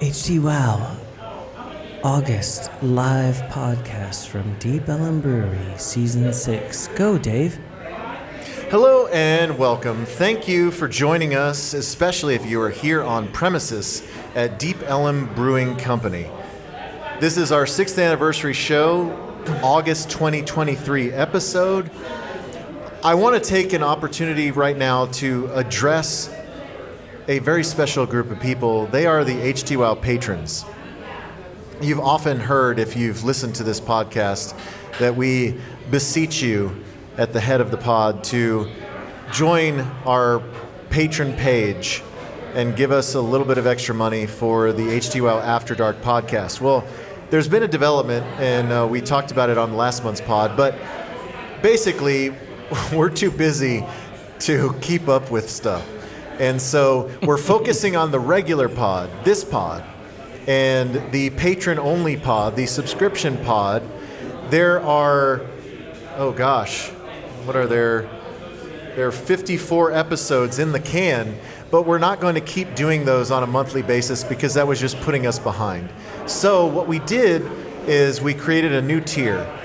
HT Wow, August live podcast from Deep Ellum Brewery, Season 6. Go, Dave. Hello and welcome. Thank you for joining us, especially if you are here on premises at Deep Ellum Brewing Company. This is our sixth anniversary show, August 2023 episode. I want to take an opportunity right now to address a very special group of people. They are the HT Wow patrons. You've often heard, if you've listened to this podcast, that we beseech you at the head of the pod to join our patron page and give us a little bit of extra money for the HT Wow After Dark podcast. Well, there's been a development, and uh, we talked about it on last month's pod, but basically, we're too busy to keep up with stuff. And so we're focusing on the regular pod, this pod, and the patron only pod, the subscription pod. There are, oh gosh, what are there? There are 54 episodes in the can, but we're not going to keep doing those on a monthly basis because that was just putting us behind. So what we did is we created a new tier.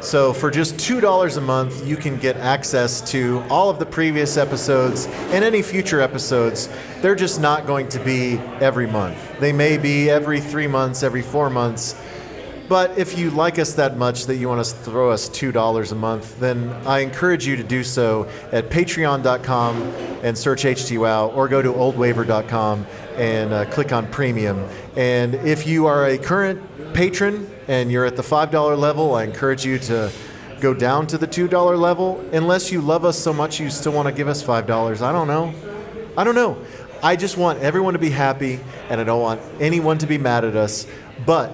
So for just $2 a month, you can get access to all of the previous episodes and any future episodes. They're just not going to be every month. They may be every three months, every four months. But if you like us that much that you want to throw us $2 a month, then I encourage you to do so at patreon.com and search HTWow or go to oldwaver.com and uh, click on premium. And if you are a current patron and you're at the $5 level, I encourage you to go down to the $2 level unless you love us so much you still want to give us $5. I don't know. I don't know. I just want everyone to be happy and I don't want anyone to be mad at us. But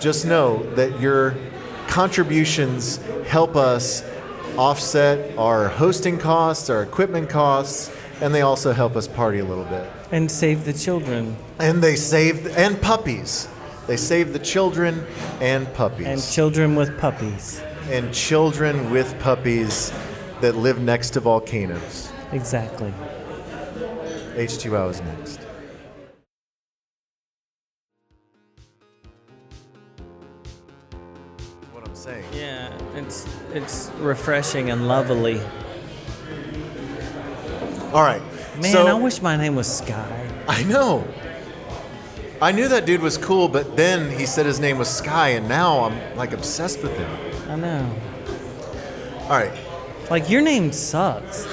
just know that your contributions help us offset our hosting costs, our equipment costs, and they also help us party a little bit. And save the children. And they save and puppies. They save the children and puppies. And children with puppies. And children with puppies that live next to volcanoes. Exactly. H2O is next. What I'm saying. Yeah, it's it's refreshing and lovely. All right. Man, so, I wish my name was Sky. I know. I knew that dude was cool, but then he said his name was Sky, and now I'm like obsessed with him. I know. All right. Like your name sucks.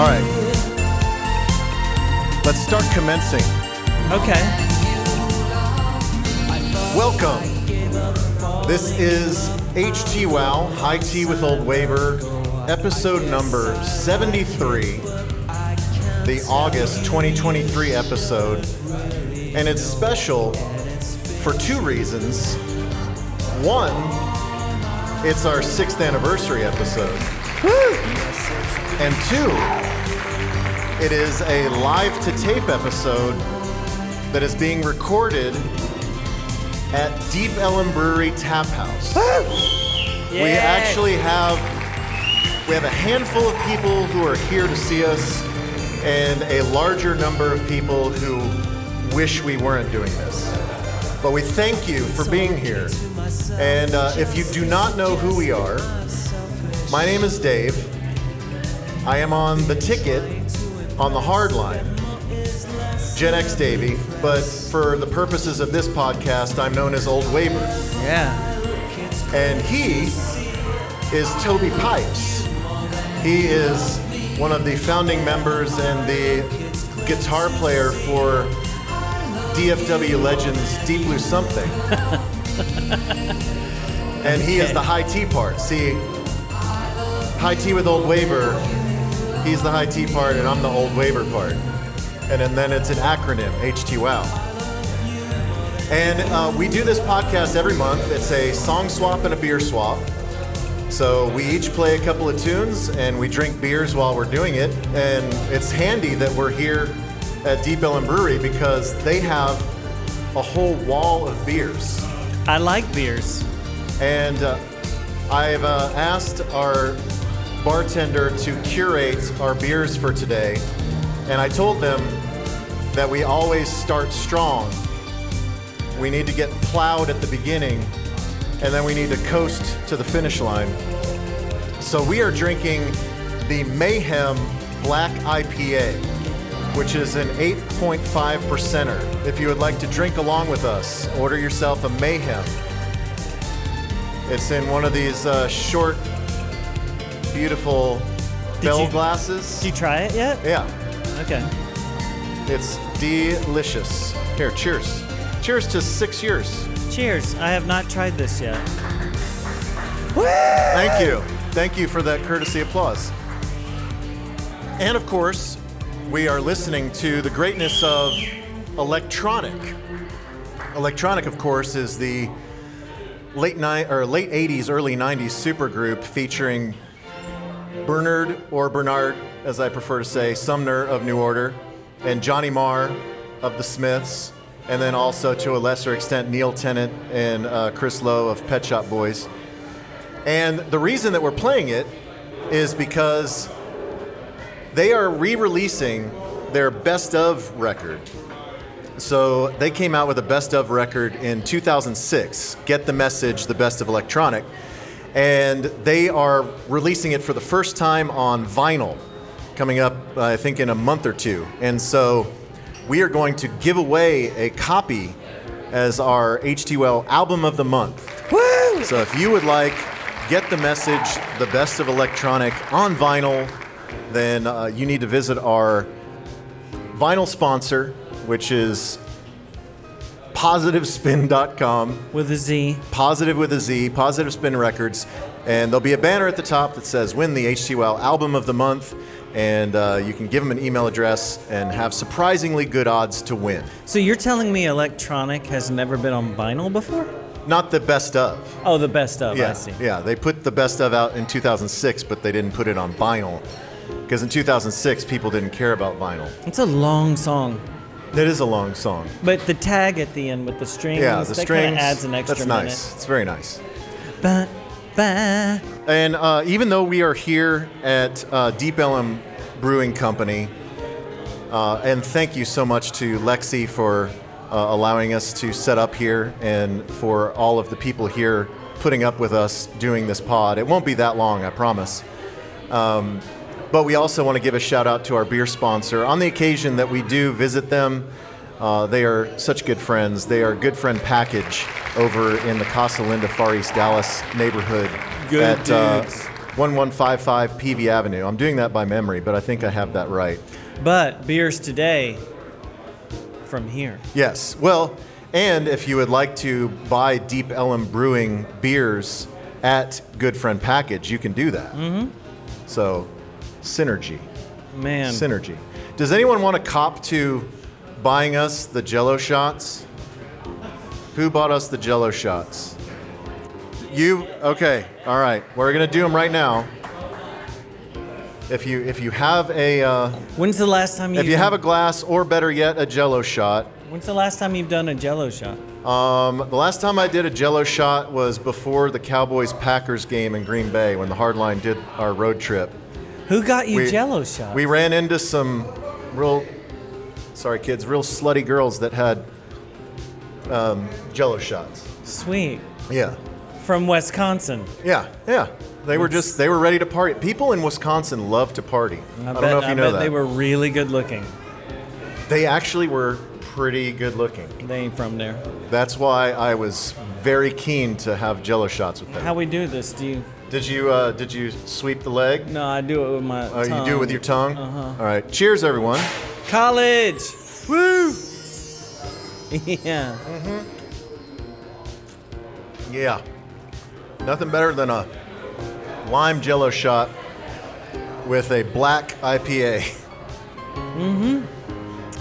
All right. Let's start commencing. Okay. Welcome This is HT Wow, High Tea with Old Waver, episode number 73, the August 2023 episode. And it's special for two reasons. One, it's our sixth anniversary episode. And two, it is a live to tape episode that is being recorded at Deep Ellum Brewery Tap House. We actually have we have a handful of people who are here to see us, and a larger number of people who wish we weren't doing this. But we thank you for being here. And uh, if you do not know who we are, my name is Dave. I am on the ticket on the Hardline. Gen X Davy, but for the purposes of this podcast, I'm known as Old Waver. Yeah. And he is Toby Pipes. He is one of the founding members and the guitar player for DFW Legends Deep Blue Something. and he is the high T part. See, high T with Old Waver, he's the high T part, and I'm the Old Waver part. And then, then it's an acronym, HT Wow. And uh, we do this podcast every month. It's a song swap and a beer swap. So we each play a couple of tunes and we drink beers while we're doing it. And it's handy that we're here at Deep Ellum Brewery because they have a whole wall of beers. I like beers. And uh, I've uh, asked our bartender to curate our beers for today. And I told them that we always start strong. We need to get plowed at the beginning, and then we need to coast to the finish line. So we are drinking the Maehem Black IPA, which is an 8.5 percenter. If you would like to drink along with us, order yourself a Maehem. It's in one of these uh, short, beautiful bell you- glasses. Did you try it yet? yeah, Okay. it's delicious. Here, cheers. Cheers to six years. Cheers. I have not tried this yet. Thank you. Thank you for that courtesy applause. And of course, we are listening to the greatness of Electronic. Electronic, of course, is the late ni- or late 80s, early 90s supergroup featuring Bernard or Bernard, as I prefer to say, Sumner of New Order, and Johnny Marr of the Smiths, and then also to a lesser extent Neil Tennant and uh, Chris Lowe of Pet Shop Boys. And the reason that we're playing it is because they are re releasing their best of record. So they came out with a best of record in 2006, Get the Message, the best of electronic. And they are releasing it for the first time on vinyl, coming up, uh, I think, in a month or two. And so we are going to give away a copy as our HT Wow album of the month. Woo! So if you would like Get the Message, the best of electronic on vinyl, then uh, you need to visit our vinyl sponsor, which is positivespin.com, With a Z. positive with a Z, Positive Spin Records. And there'll be a banner at the top that says Win the HT Wow Album of the Month. And uh, you can give them an email address and have surprisingly good odds to win. So you're telling me electronic has never been on vinyl before? Not the best of. Oh, the best of. Yeah, I see. yeah. They put the best of out in 2006, but they didn't put it on vinyl because in 2006 people didn't care about vinyl. It's a long song, It is a long song. but the tag at the end with the strings, Yeah, the that strings adds an extra That's minute. nice. It's very nice. Ba, ba. And uh, even though we are here at uh, Deep Ellum Brewing Company, uh, and thank you so much to Lexi for uh, allowing us to set up here and for all of the people here putting up with us doing this pod. It won't be that long, I promise. Um, but we also want to give a shout out to our beer sponsor. On the occasion that we do visit them, uh, they are such good friends. They are Goodfriend Package over in the Casa Linda Far East Dallas neighborhood Good at uh, 1155 Peavy Avenue. I'm doing that by memory, but I think I have that right. But beers today from here. Yes. Well, And if you would like to buy Deep Ellum Brewing beers at Goodfriend Package, you can do that. Mm-hmm. So, synergy. Man. Synergy. Does anyone want to cop to buying us the jello shots? Who bought us the jello shots? You? Okay. All right. We're going to do them right now. If you if you have a uh, When's the last time you if you have a glass or better yet a jello shot, When's the last time you've done a jello shot? um, the last time I did a jello shot was before the Cowboys Packers game in Green Bay when the Hardline did our road trip. Who got you We- jello shots? We ran into some real, sorry kids, real slutty girls that had um, jello shots. Sweet. Yeah. From Wisconsin. Yeah, yeah. They were just they were ready to party. People in Wisconsin love to party. I, don't bet, know if you I know that. they were really good looking. They actually were pretty good looking. They ain't from there. That's why I was very keen to have jello shots with them. How we do this? Do you? Did you uh, did you sweep the leg? No, I do it with my. Oh, tongue. you do it with your tongue? Uh-huh. All right. Cheers, everyone. College. Woo. yeah. Mhm. Yeah. Nothing better than a lime jello shot with a black IPA. Mhm.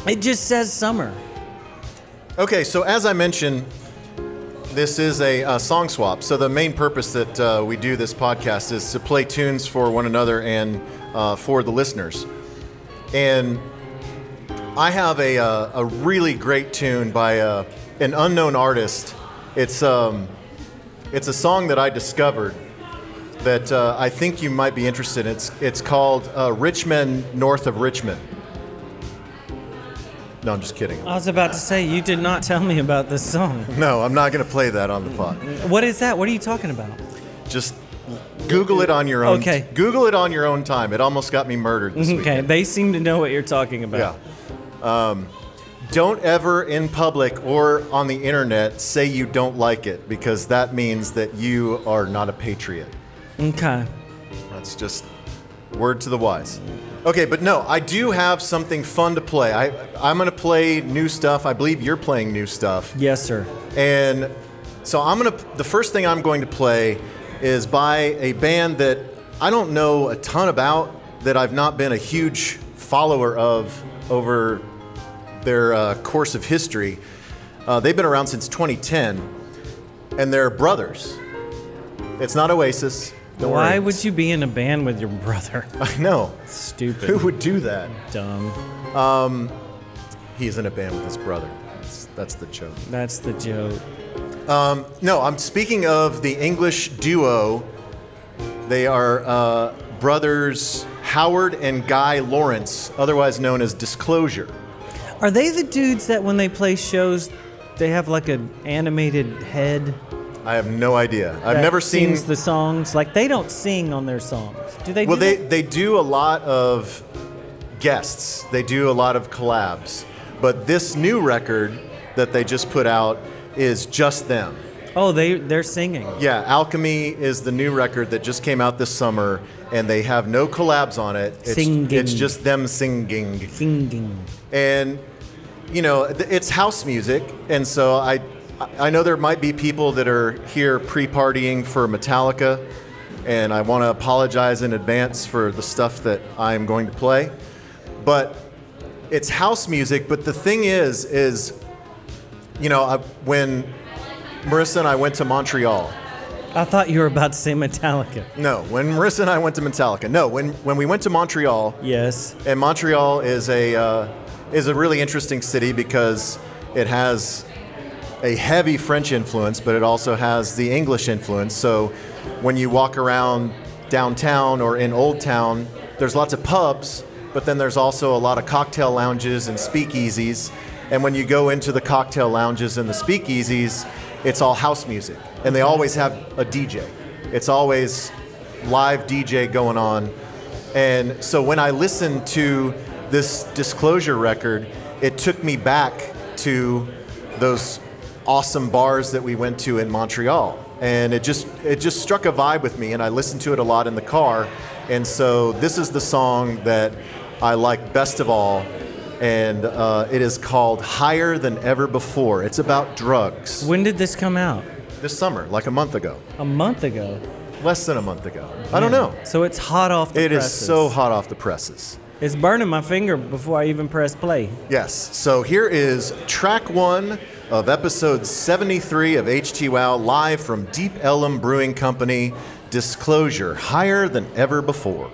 It just says summer. Okay, so as I mentioned, this is a, uh song swap. So the main purpose that uh, we do this podcast is to play tunes for one another and uh, for the listeners. And I have a, uh, a really great tune by uh, an unknown artist. It's um, it's a song that I discovered that uh, I think you might be interested in. It's it's called uh, Rich Men North of Richmond. No, I'm just kidding. I was about to say you did not tell me about this song. No, I'm not going to play that on the pod. What is that? What are you talking about? Just Google it on your own. Okay. Google it on your own time. It almost got me murdered this Okay, weekend. they seem to know what you're talking about. Yeah. Um, don't ever in public or on the internet say you don't like it because that means that you are not a patriot. Okay. That's just word to the wise. Okay, but no, I do have something fun to play. I, I'm going to play new stuff. I believe you're playing new stuff. Yes, sir. And so I'm gonna. The first thing I'm going to play is by a band that I don't know a ton about, that I've not been a huge follower of over their uh, course of history. Uh, they've been around since 2010, and they're brothers. It's not Oasis. Don't Why worry. would you be in a band with your brother? I know. Stupid. Who would do that? Dumb. Um, he's in a band with his brother. That's, that's the joke. That's the joke. Um, No, I'm speaking of the English duo. They are uh, brothers Howard and Guy Lawrence, otherwise known as Disclosure. Are they the dudes that when they play shows, they have like an animated head? I have no idea. I've never seen. sings the songs. Like they don't sing on their songs. Do they? well, do they, that? they do a lot of guests, they do a lot of collabs. But this new record that they just put out is just them. Oh, they they're singing. Yeah, Alchemy is the new record that just came out this summer, and they have no collabs on it. It's, Singing. it's just them singing. Singing. and you know th- it's house music and so i i know there might be people that are here pre-partying for metallica and i want to apologize in advance for the stuff that i'm going to play but it's house music but the thing is is you know I, when marissa and i went to montreal I thought you were about to say Metallica. no when marissa and i went to metallica no when when we went to montreal Yes. and Montreal is a uh, is a really interesting city because it has a heavy French influence, but it also has the English influence. So when you walk around downtown or in Old Town, there's lots of pubs, but then there's also a lot of cocktail lounges and speakeasies. And when you go into the cocktail lounges and the speakeasies, it's all house music, and they always have a DJ. It's always live DJ going on. And so when I listened to this Disclosure record, it took me back to those awesome bars that we went to in Montreal. And it just it just struck a vibe with me and I listened to it a lot in the car. And so this is the song that I like best of all and uh, it is called Higher Than Ever Before. It's about drugs. When did this come out? This summer, like a month ago, A month ago. less than a month ago. I don't know. So it's hot off the It is presses. so hot off the presses. It's burning my finger before I even press play. Yes. So here is track one of episode 73 of HT Wow live from Deep Ellum Brewing Company. Disclosure higher than ever before.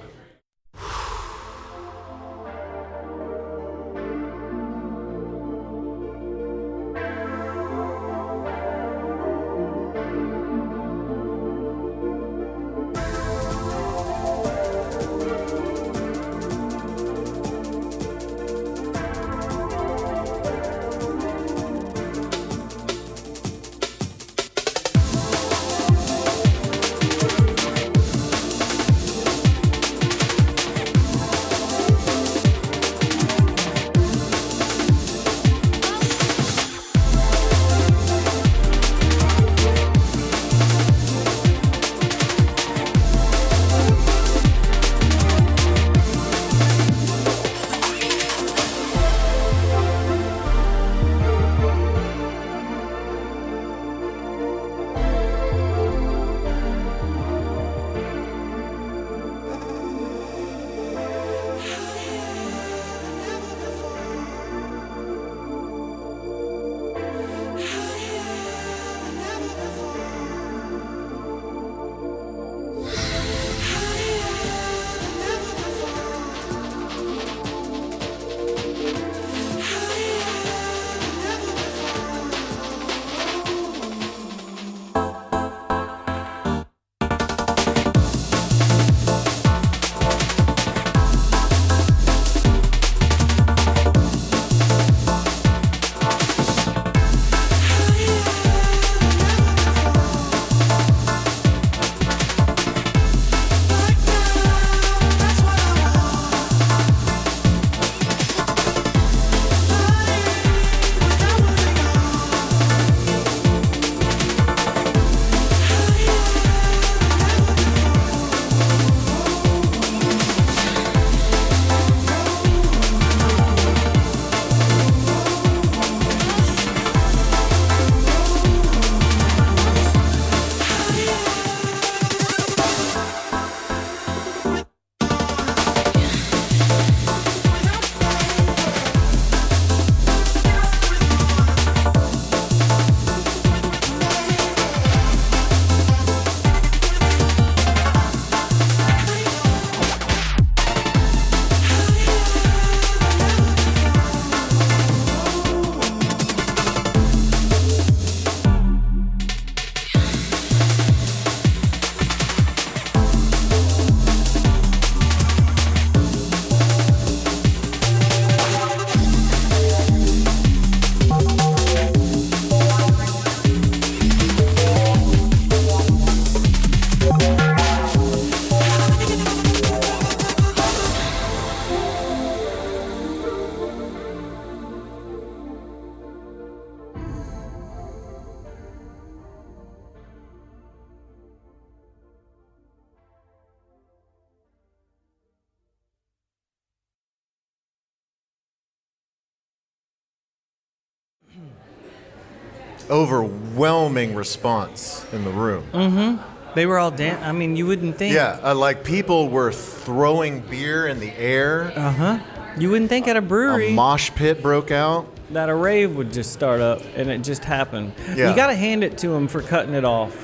Overwhelming response in the room. Mm-hmm. They were all dan- I mean, you wouldn't think. Yeah, uh, like people were throwing beer in the air. Uh huh. You wouldn't think at a brewery A mosh pit broke out. that a rave would just start up, and it just happened. Yeah. You got to hand it to them for cutting it off.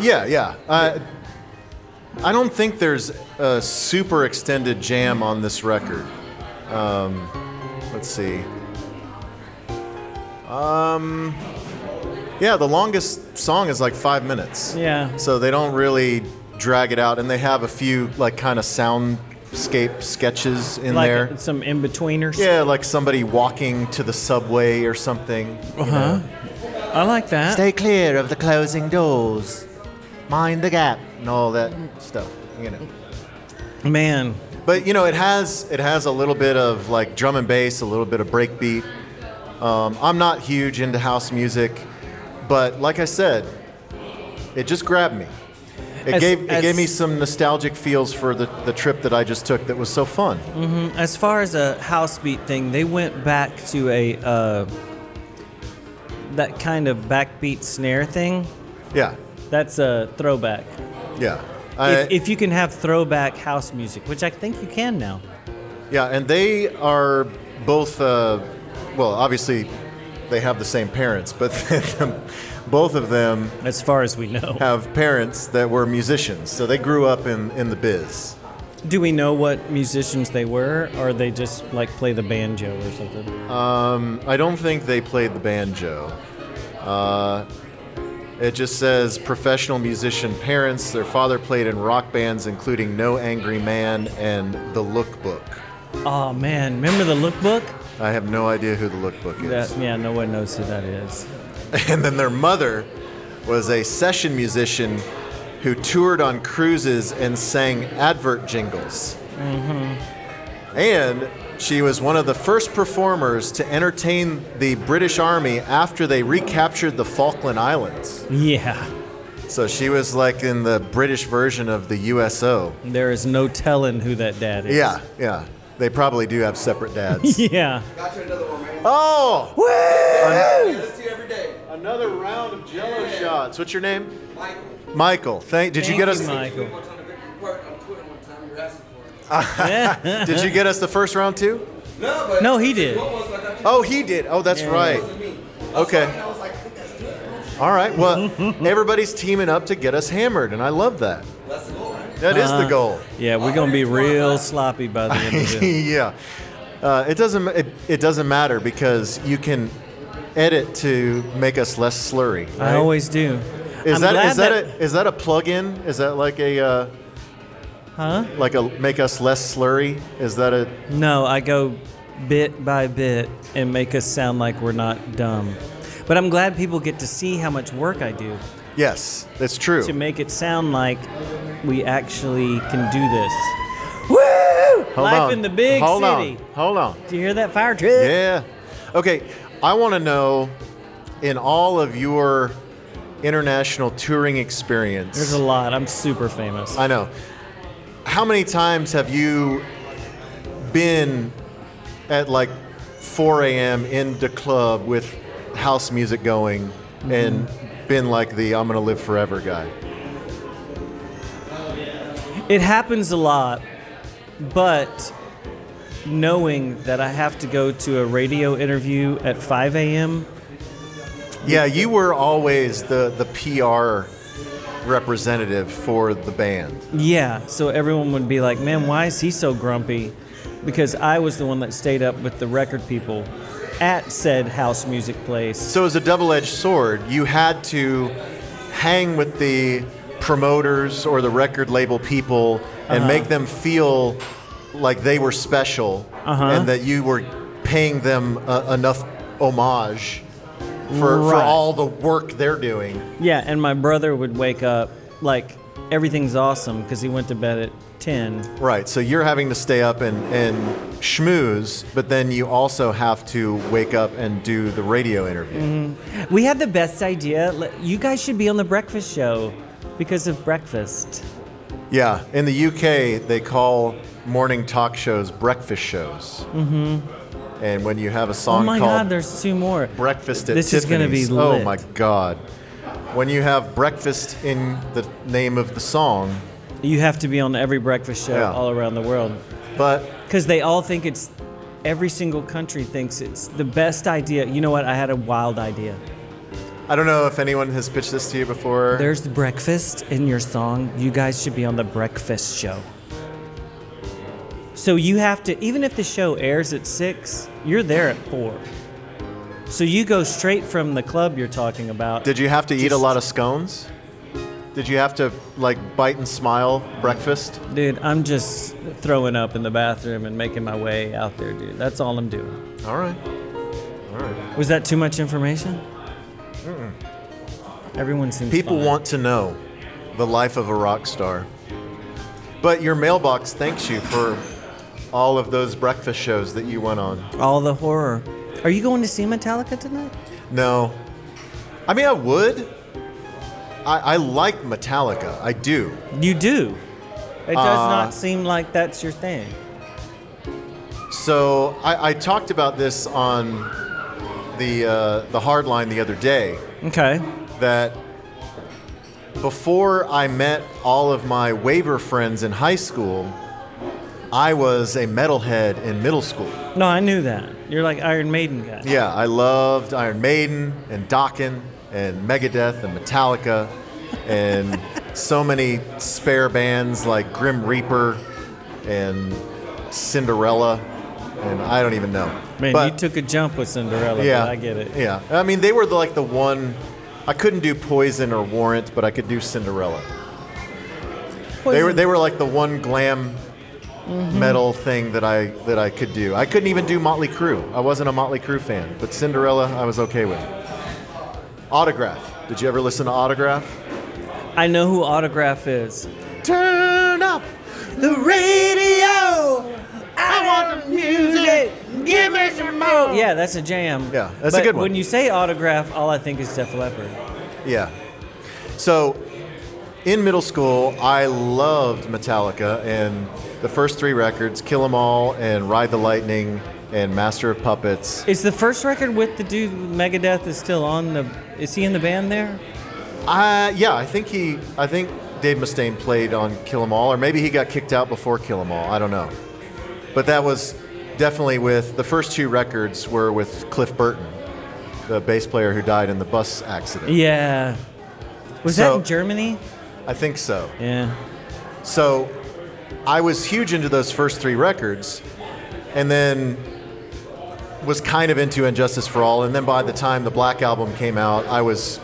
Yeah, yeah. Uh, I don't think there's a super extended jam on this record. Um, let's see. Um, yeah, the longest song is like five minutes. Yeah. So they don't really drag it out, and they have a few like kind of soundscape sketches in like there. some in betweeners. Yeah, like somebody walking to the subway or something. Uh-huh. I like that. Stay clear of the closing doors. Mind the gap and all that stuff, you know. Man, But you know, it has it has a little bit of like drum and bass, a little bit of breakbeat. Um, I'm not huge into house music, but like I said, it just grabbed me. It As- gave it as- gave me some nostalgic feels for the, the trip that I just took. That was so fun. As far as a house beat thing, they went back to a uh, that kind of backbeat snare thing. Yeah, That's a throwback. yeah, I, if, if you can have throwback house music, which I think you can now. yeah. And they are both. Uh, well, obviously, they have the same parents, but both of them As far as we know. have parents that were musicians, so they grew up in, in the biz. Do we know what musicians they were, or they just like play the banjo or something? Um, I don't think they played the banjo. Uh, it just says professional musician parents. Their father played in rock bands, including No Angry Man and The Lookbook. oh man, remember the lookbook? I have no idea who The Lookbook is. That, yeah, no one knows who that is. And then their mother was a session musician who toured on cruises and sang advert jingles. Mm-hmm. And she was one of the first performers to entertain the British Army after they recaptured the Falkland Islands. Yeah, So she was like in the British version of the USO. there is no telling who that dad is. Yeah, yeah. They probably do have separate dads. Yeah. Got you another one, man. oh! Let's do every day. Another round of jello shots. What's your name? Michael. Michael. Thank did you get you, us Michael. One time to work on Twitter one time. You were asking for it. Did you get us the first round too? No, but No, he did. What was like I Oh, he did. Oh, that's right. Okay. I was like, that's good. All right. Well, everybody's teaming up to get us hammered, and I love that. That is the goal. Yeah, we're gonna be real sloppy by the end of it. yeah. Uh, it doesn't. It, it doesn't matter because you can edit to make us less slurry. I right? always do. Is I'm that glad is that, a is that a plug-in? Is that like a uh, huh? like a make us less slurry? Is that a No, I go bit by bit and make us sound like we're not dumb. But I'm glad people get to see how much work I do yes? That's true. to make it sound like we actually can do this. Woo! Hold Life on. in the big Hold city. on. Hold on. Do you hear that fire truck? Yeah. Okay. I want to know, in all of your international touring experience, There's a lot. I'm super famous. I know. How many times have you been at like 4 a.m. in the club with house music going and mm-hmm. been like the I'm gonna live forever guy? It happens a lot, but knowing that I have to go to a radio interview at 5 a.m. Yeah, you were always the the PR representative for the band. Yeah, so everyone would be like, man, why is he so grumpy? Because I was the one that stayed up with the record people at said house music place. So as a double-edged sword, you had to hang with the promoters or the record label people and make them feel like they were special Uh-huh. and that you were paying them uh, enough homage for, for all the work they're doing. Yeah, and my brother would wake up like everything's awesome because he went to bed at 10. Right. So you're having to stay up and, and schmooze, but then you also have to wake up and do the radio interview. We had the best idea. You guys should be on the breakfast show because of breakfast. Yeah. In the UK, they call morning talk shows breakfast shows. Mm-hmm. And when you have a song Oh my called God, there's two more. Breakfast at This is gonna be Tiffany's, oh my God. When you have breakfast in the name of the song, You have to be on every breakfast show Yeah. all around the world but because they all think it's. Every single country thinks it's the best idea. You know what? I had a wild idea. I don't know if anyone has pitched this to you before. There's breakfast in your song. You guys should be on the breakfast show. So you have to, even if the show airs at six, you're there at four. So you go straight from the club you're talking about. Did you have to eat a lot of scones? Did you have to like bite and smile breakfast? Dude, I'm just throwing up in the bathroom and making my way out there, dude. That's all I'm doing. All right. All right. Was that too much information? Everyone seems People fine. want to know the life of a rock star. But your mailbox thanks you for all of those breakfast shows that you went on. all the horror. Are you going to see Metallica tonight? No. I mean, I would, I, I like Metallica. I do. You do. It does Uh, not seem like that's your thing. So I, I talked about this on the uh, the Hardline the other day. Okay. That before I met all of my waver friends in high school, I was a metalhead in middle school. No, I knew that. You're like Iron Maiden guy. Yeah, I loved Iron Maiden and Dokken and Megadeth and Metallica and so many spare bands like Grim Reaper and Cinderella and I don't even know. Man, But- you took a jump with Cinderella. yeah, but I get it. Yeah, I mean they were the, like the one. I couldn't do Poison or Warrant, but I could do Cinderella. They were they were like the one glam mm-hmm. metal thing that I that I could do. I couldn't even do Motley Crue. I wasn't a Motley Crue fan, but Cinderella I was okay with. Autograph. Did you ever listen to Autograph? I know who Autograph is. Turn up The radio. I want the music. Give me some more. Yeah, that's a jam. Yeah, that's a good one. When you say Autograph, all I think is Def Leppard. Yeah. So, in middle school, I loved Metallica and the first three records, Kill 'Em All and Ride the Lightning and Master of Puppets. Is the first record with the dude Megadeth is still on the? Is he in the band there? Uh, yeah, I think he, I think Dave Mustaine played on Kill 'Em All, or maybe he got kicked out before Kill 'Em All. I don't know. But that was definitely with the first two records were with Cliff Burton, the bass player who died in the bus accident. Yeah. Was So- that in Germany? I think so. Yeah. So I was huge into those first three records and then was kind of into And Justice for All. And then by the time the Black Album came out, I was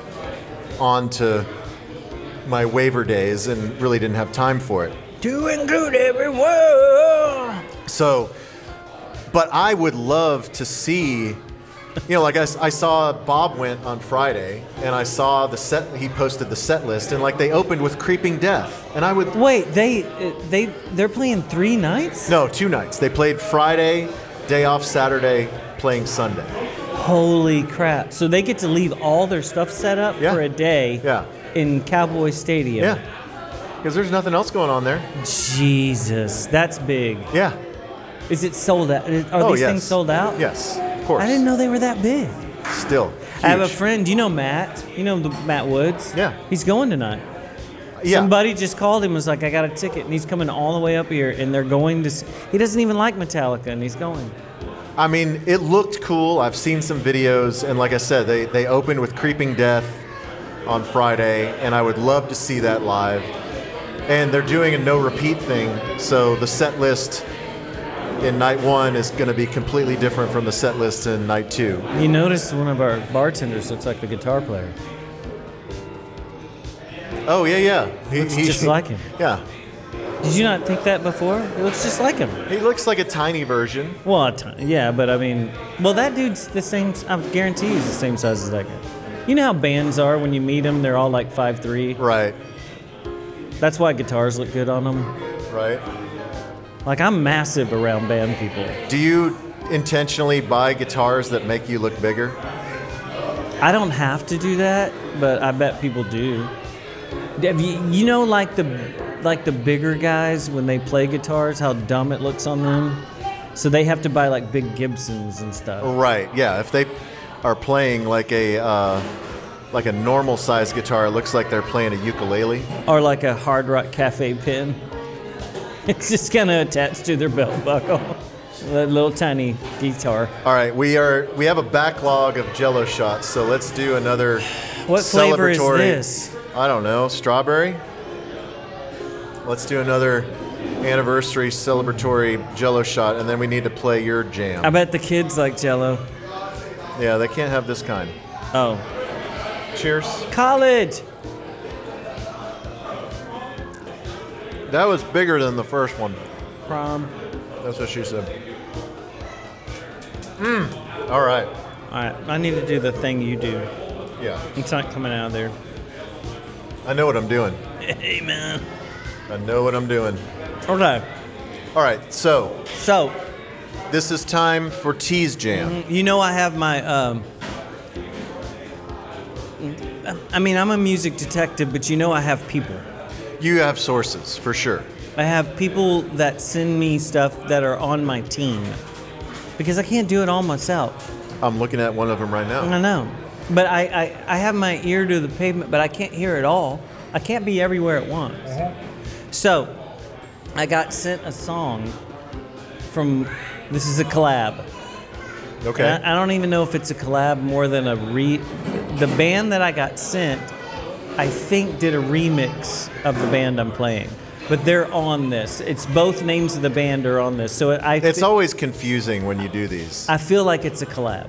on to my waver days and really didn't have time for it. To include everyone. So, but I would love to see, you know, like I saw Bob went on Friday and I saw the set, he posted the set list and like they opened with Creeping Death. And I would, Wait, they they they're playing three nights? No, two nights. They played Friday, day off Saturday, playing Sunday. Holy crap! So they get to leave all their stuff set up Yeah. for a day Yeah. in Cowboy Stadium. Yeah. Because there's nothing else going on there. Jesus, that's big. Yeah. Is it sold out? Are oh, these yes. things sold out? Yes, of course. I didn't know they were that big. Still. I have a huge. friend. You know Matt? You know the Matt Woods? Yeah. He's going tonight. Yeah. Somebody just called him. Was like, I got a ticket, and he's coming all the way up here, and they're going to. He doesn't even like Metallica, and he's going. I mean, it looked cool. I've seen some videos, and like I said, they, they opened with Creeping Death on Friday, and I would love to see that live. And they're doing a no repeat thing, so the set list in night one is going to be completely different from the set list in night two. You notice one of our bartenders looks like the guitar player. Oh yeah, yeah. He, Looks just like him. Yeah, Did you not think that before? He looks just like him. he looks like a tiny version. Well, a ton, yeah, but I mean, well, that dude's the same. I guarantee he's the same size as that guy. You know how bands are when you meet them; they're all like five three. Right, That's why guitars look good on them. right. Like I'm massive around band people. Do you intentionally buy guitars that make you look bigger? I don't have to do that, but I bet people do. You, know, like the like the bigger guys when they play guitars, how dumb it looks on them. So they have to buy like big Gibsons and stuff. Right. Yeah. If they are playing like a uh, like a normal size guitar, it looks like they're playing a ukulele. Or like a Hard Rock Cafe pin. It's just kind of attached to their belt buckle. That little tiny guitar. All right, we are we have a backlog of Jello shots, so let's do another. What flavor is celebratory- this? I don't know, strawberry. Let's do another anniversary celebratory Jello shot, and then we need to play your jam. I bet the kids like Jello. yeah, they can't have this kind. Oh, Cheers. college. That was bigger than the first one. Prom. That's what she said. Mmm. All right. All right, I need to do the thing you do. Yeah. It's not coming out of there. I know what I'm doing. Hey man. I know what I'm doing. Okay, All right. So so this is time for Tease Jam. you know I have my um, I mean, I'm a music detective, but you know I have people. You have sources for sure. I have people that send me stuff that are on my team because I can't do it all myself. I'm looking at one of them right now. I know. But I, I, I have my ear to the pavement, but I can't hear it all. I can't be everywhere at once. Mm-hmm. So I got sent a song from, this is a collab. Okay. I, I don't even know if it's a collab more than a re. The band that I got sent, I think, did a remix of the band I'm playing. But they're on this. It's both names of the band are on this. So I, It's thi- always confusing when you do these. I feel like it's a collab.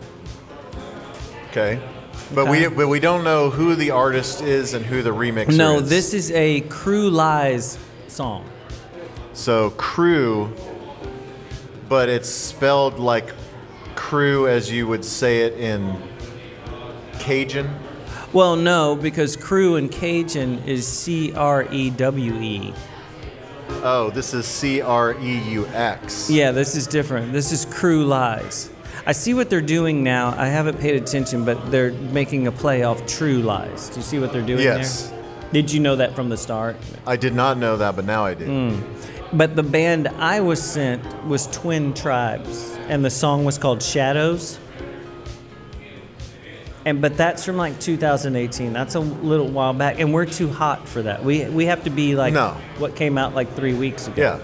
Okay. But Okay. we but we don't know who the artist is and who the remixer No, is. this is a Creux Lies song. So crew, but it's spelled like crew as you would say it in Cajun. Well, no, because Crew in Cajun is C R E W E. Oh, this is C R E U X. Yeah, this is different. This is Creux Lies. I see what they're doing now. I haven't paid attention, but they're making a play off True Lies. Do you see what they're doing Yes. there? Did you know that from the start? I did not know that, but now I do. Mm. But the band I was sent was Twin Tribes, and the song was called Shadows. And but that's from like 2018. That's a little while back, and we're too hot for that. We we have to be like No. what came out like three weeks ago. Yeah.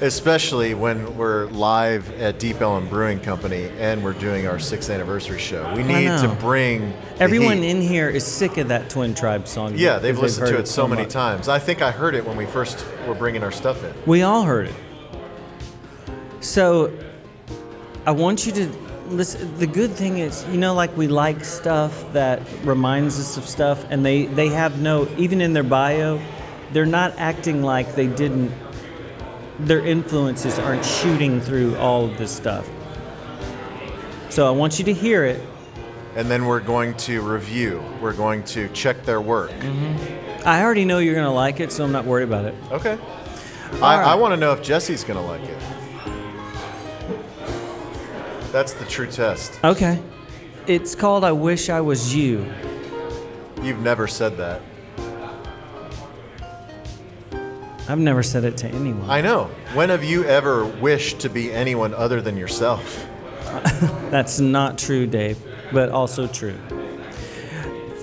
Especially when we're live at Deep Ellum Brewing Company and we're doing our sixth anniversary show. We need to bring Everyone in here is sick of that Twin Tribe song. Yeah, they've listened to heard it so many much. times. I think I heard it when we first were bringing our stuff in. We all heard it. So, I want you to listen. The good thing is, you know, like we like stuff that reminds us of stuff, and they they have no even in their bio, they're not acting like they didn't. Their influences aren't shooting through all of this stuff. So I want you to hear it. And then we're going to review. We're going to check their work. Mm-hmm. I already know you're gonna like it, so I'm not worried about it. Okay. All I, I want to know if Jesse's going to like it. That's the true test. Okay. It's called "I Wish I Was You." You've never said that. I've never said it to anyone. I know. When have you ever wished to be anyone other than yourself? That's not true, Dave, but also true.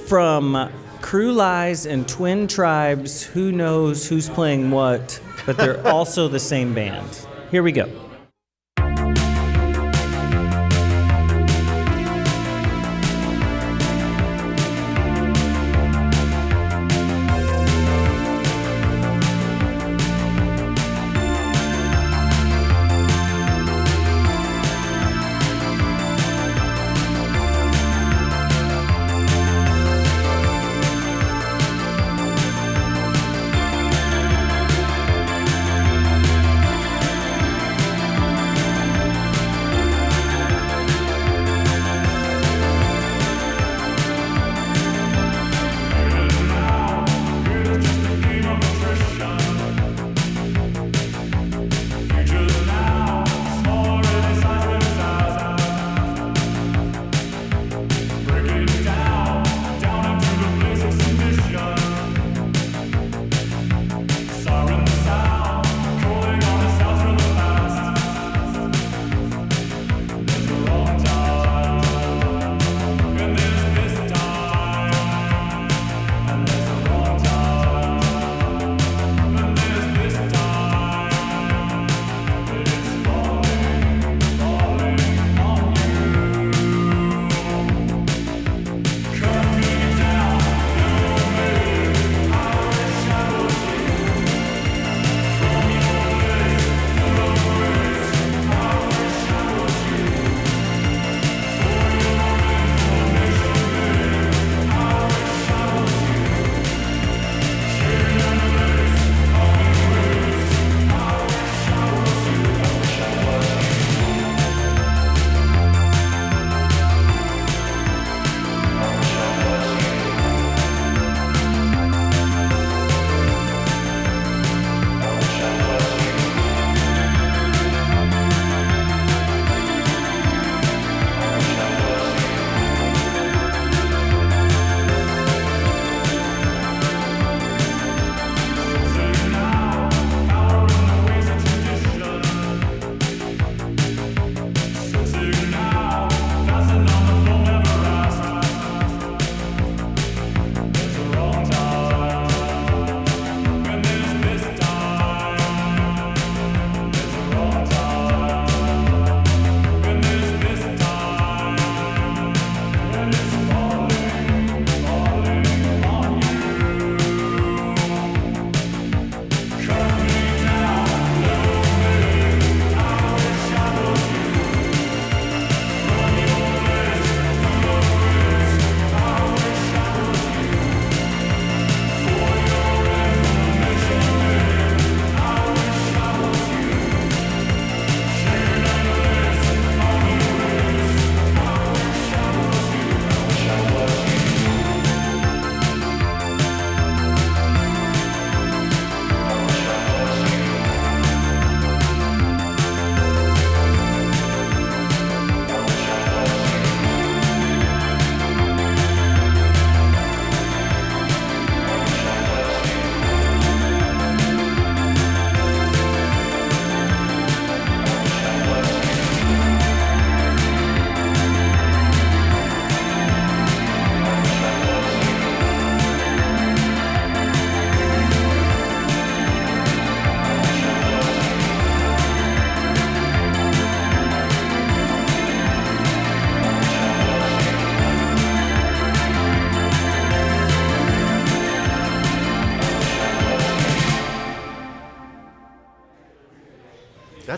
From Creux Lies and Twin Tribes, who knows who's playing what, but they're also the same band. Here we go.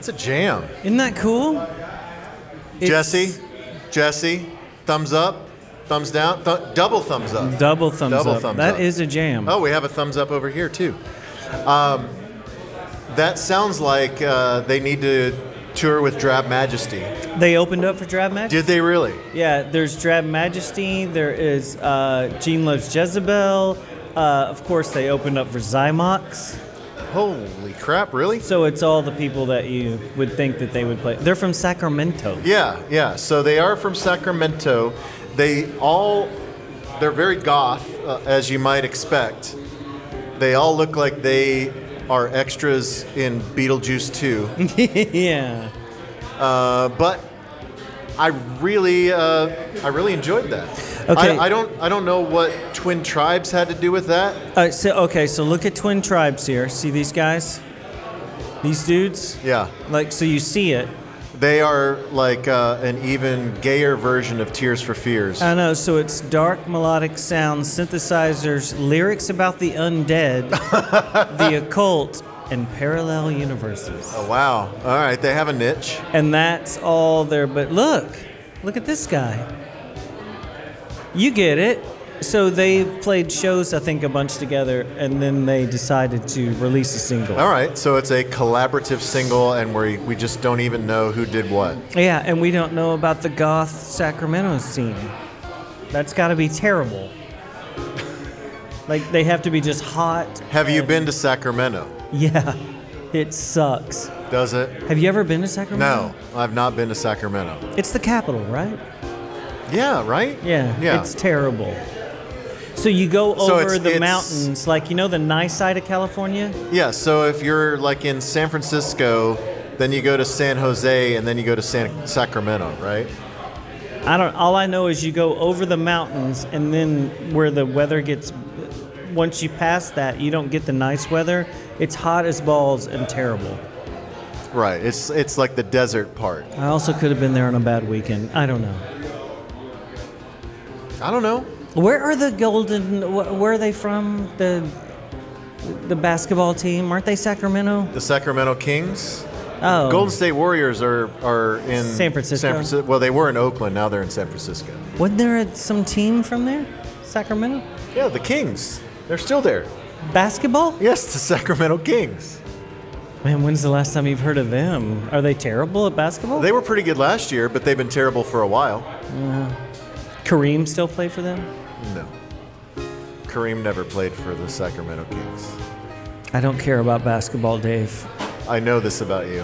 A jam. Isn't that cool? Jesse, Jesse, thumbs up, thumbs down, th- double thumbs up. Double thumbs Double up. thumbs That up. is a jam. Oh, we have a thumbs up over here too. Um, that sounds like uh, they need to tour with Drab Majesty. They opened up for Drab Majesty. Did they really? Yeah, there's Drab Majesty. There is uh, Gene Loves Jezebel. Uh, of course, they opened up for Xymox. Holy crap! Really? So it's all the people that you would think that they would play. They're from Sacramento. Yeah, yeah. So they are from Sacramento. They all, they're very goth, uh, as you might expect. They all look like they are extras in Beetlejuice 2. yeah. Uh, but I really, uh, I really enjoyed that. Okay. I, I don't, I don't know what Twin Tribes had to do with that. Uh, so okay, so look at Twin Tribes here. See these guys? These dudes? Yeah, Like, so you see it. they are like uh, an even gayer version of Tears for Fears. I know. So it's dark melodic sounds, synthesizers, lyrics about the undead, the occult, and parallel universes. oh wow! All right, they have a niche. And that's all there. But look, look at this guy. You get it. So they played shows, I think, a bunch together, and then they decided to release a single. All right, so it's a collaborative single, and we we just don't even know who did what. Yeah, and we don't know about the goth Sacramento scene. That's got to be terrible. like they have to be just hot. Have you been to Sacramento? Yeah, it sucks. Does it? Have you ever been to Sacramento? No, I've not been to Sacramento. It's the capital, right? Yeah, right? Yeah, Yeah. it's terrible. So you go So over it's- the it's- mountains, like you know the nice side of California. Yeah, so if you're like in San Francisco, then you go to San Jose and then you go to San Sacramento, right? I don't. All I know is you go over the mountains, and then where the weather gets. Once you pass that, you don't get the nice weather. It's hot as balls and terrible. Right. It's it's like the desert part. I also could have been there on a bad weekend. I don't know. I don't know. Where are the Golden? Where are they from? The the basketball team? Aren't they Sacramento? The Sacramento Kings, Oh, Golden State Warriors are are in San Francisco? San Francisco. Well, they were in Oakland. Now they're in San Francisco. Wasn't there some team from there? Sacramento Yeah, the Kings. They're still there. basketball? Yes, the Sacramento Kings. Man, when's the last time you've heard of them? Are they terrible at basketball? They were pretty good last year, but they've been terrible for a while. Kareem still play for them? No. Kareem never played for the Sacramento Kings. I don't care about basketball, Dave. I know this about you.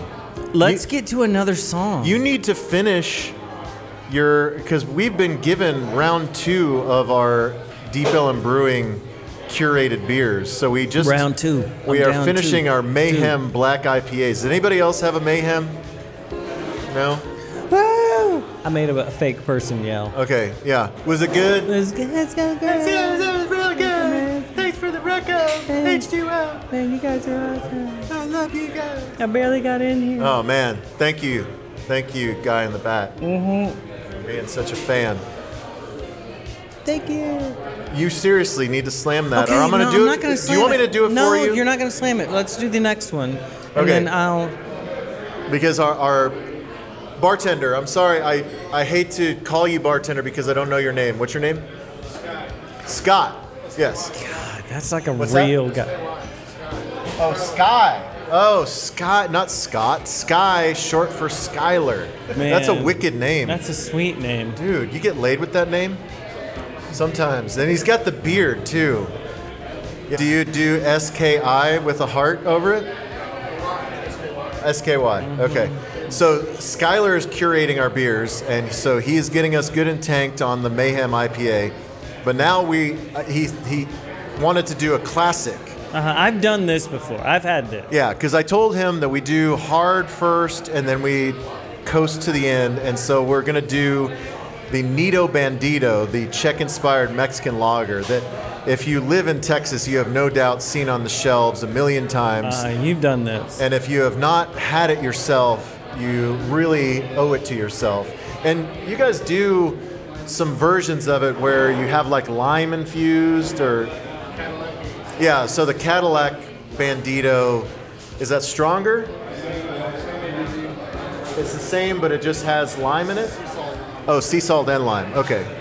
Let's You- get to another song. You need to finish your because we've been given round two of our Deep Ellum Brewing curated beers. So we just Round two. We I'm are finishing two. our Maehem Black IPAs. Does anybody else have a Maehem? No. I made a, a fake person yell. Okay. Yeah. Was it good? It It's good, it's good, good. was really good. Thanks for the record. HT Wow. Man, you guys are awesome. I love you guys. I barely got in here. Oh man, thank you, thank you, guy in the back. Mm-hmm. Being such a fan. Thank you. You seriously need to slam that, Okay, or I'm gonna no, do I'm it. not gonna do you want me to do it no, for you? No, you're not gonna slam it. Let's do the next one, and Okay. then I'll. Because our, our bartender, I'm sorry, I, I hate to call you bartender because I don't know your name. What's your name? Scott. Scott. Yes. God, that's like a What's that? real guy. Oh, Sky. Oh, Scott, not Scott. Sky, short for Skylar. That's a wicked name. That's a sweet name. Dude, you get laid with that name? Sometimes. And he's got the beard too. Do you do SKI with a heart over it? SKY. Okay. So Skylar is curating our beers, and so he is getting us good and tanked on the Maehem IPA. But now we uh, he he wanted to do a classic. Uh-huh. I've done this before. I've had this. Yeah, because I told him that we do hard first and then we coast to the end. And so we're going to do the Neato Bandito, the Czech inspired Mexican lager that if you live in Texas, you have no doubt seen on the shelves a million times. Uh, you've done this. and if you have not had it yourself, you really owe it to yourself. And you guys do some versions of it where you have like lime infused or. Yeah, so the Cadillac Bandito, is that stronger? It's the same, but it just has lime in it. Oh, sea salt and lime. Okay.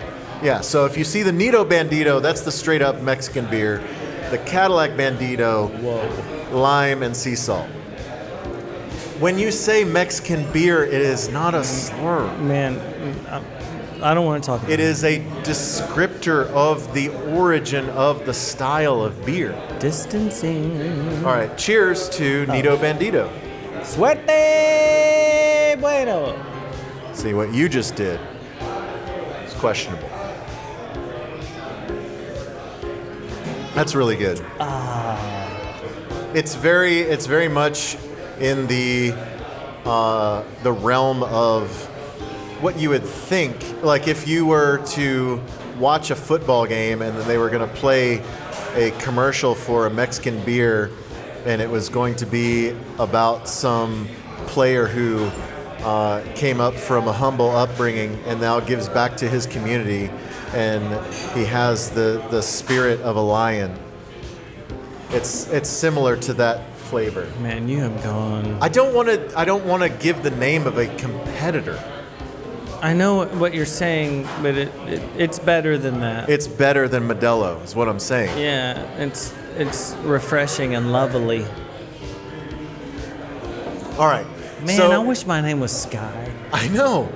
Yeah. So if you see the Neato Bandito, that's the straight up Mexican beer. The Cadillac Bandito, Whoa. lime and sea salt. When you say Mexican beer, it is not a mm, slur. Man, mm, I, I don't want to talk about It is a descriptor of the origin of the style of beer. Distancing. All right, cheers to oh. Neato Bandito. Suerte bueno. See what you just did. It's questionable. That's really good. It's very, it's very much in the uh, the realm of what you would think. Like if you were to watch a football game and then they were going to play a commercial for a Mexican beer, and it was going to be about some player who uh, came up from a humble upbringing and now gives back to his community, and he has the, the spirit of a lion. It's it's similar to that flavor. Man, you have gone. I don't want to. I don't want to give the name of a competitor. I know what you're saying, but it, it it's better than that. It's better than Modelo, is what I'm saying. yeah, it's it's refreshing and lovely. All right. Man, so, I wish my name was Sky. I know.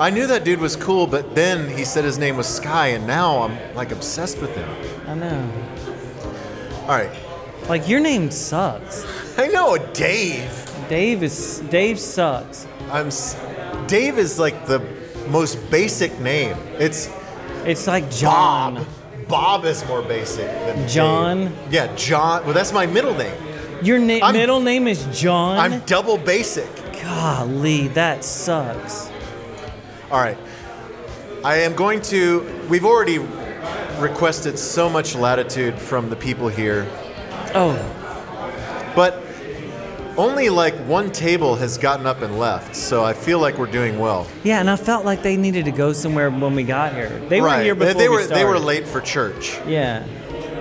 I knew that dude was cool, but then he said his name was Sky, and now I'm like obsessed with him. I know. All right. Like your name sucks. I know Dave. Dave is Dave sucks. I'm. s- Dave is like the most basic name. It's It's like John. Bob. Bob is more basic than Dave. John? Yeah, John. Well, that's my middle name. Your na- I'm- middle name is John. I'm double basic. Golly, that sucks. All right. I am going to. We've already requested so much latitude from the people here, Oh, but only like one table has gotten up and left. So I feel like we're doing well. yeah, and I felt like they needed to go somewhere when we got here. They were here They- before they we were they were late for church. Yeah.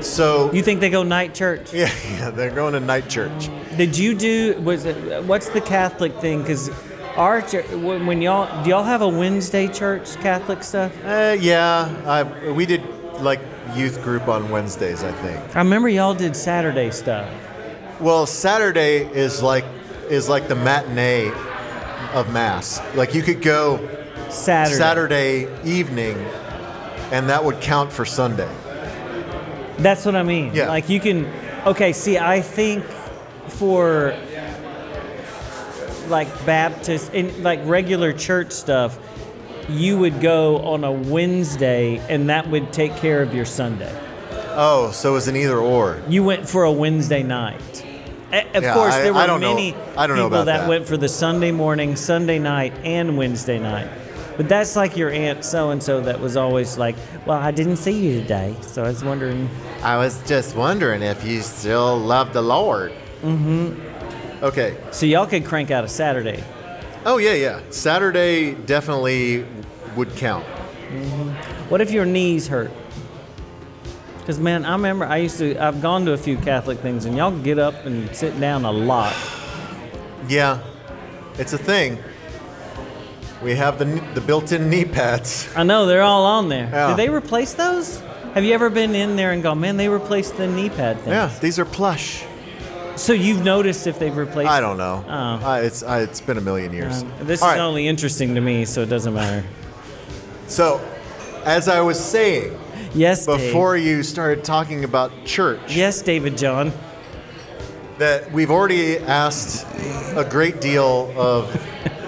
So You think they go night church? yeah, yeah, they're going to night church. Did you do? Was it? What's the Catholic thing? Because our church, when y'all do y'all have a Wednesday church Catholic stuff? Uh, yeah, I, we did like youth group on Wednesdays, I think. I remember y'all did Saturday stuff. Well, Saturday is like is like the matinee of mass. Like you could go Saturday. Saturday evening, and that would count for Sunday. That's what I mean. Yeah. Like you can. Okay. See, I think for like Baptist in like regular church stuff, you would go on a Wednesday, and that would take care of your Sunday. Oh, so it's an either or. You went for a Wednesday night. Of Yeah, course, I- there were I don't know- many I don't people about that, that. went for the Sunday morning, Sunday night, and Wednesday night. But that's like your aunt so and so that was always like, "Well, I didn't see you today, so I was wondering." I was just wondering if you still love the Lord. Mm-hmm. Okay. So y'all could crank out a Saturday. Oh yeah, yeah. Saturday definitely would count. Mm-hmm. What if your knees hurt? Because man, I remember I used to. I've gone to a few Catholic things, and y'all get up and sit down a lot. Yeah, it's a thing. We have the the built-in knee pads. I know they're all on there. Yeah. Did they replace those? Have you ever been in there and gone, man? They replaced the knee pad thing. Yeah, these are plush. So you've noticed if they've replaced? I don't know. Oh. Uh, it's uh, it's been a million years. Um, this All is right, only interesting to me, so it doesn't matter. So, as I was saying Yes, Dave. before you started talking about church, Yes, David John. that we've already asked a great deal of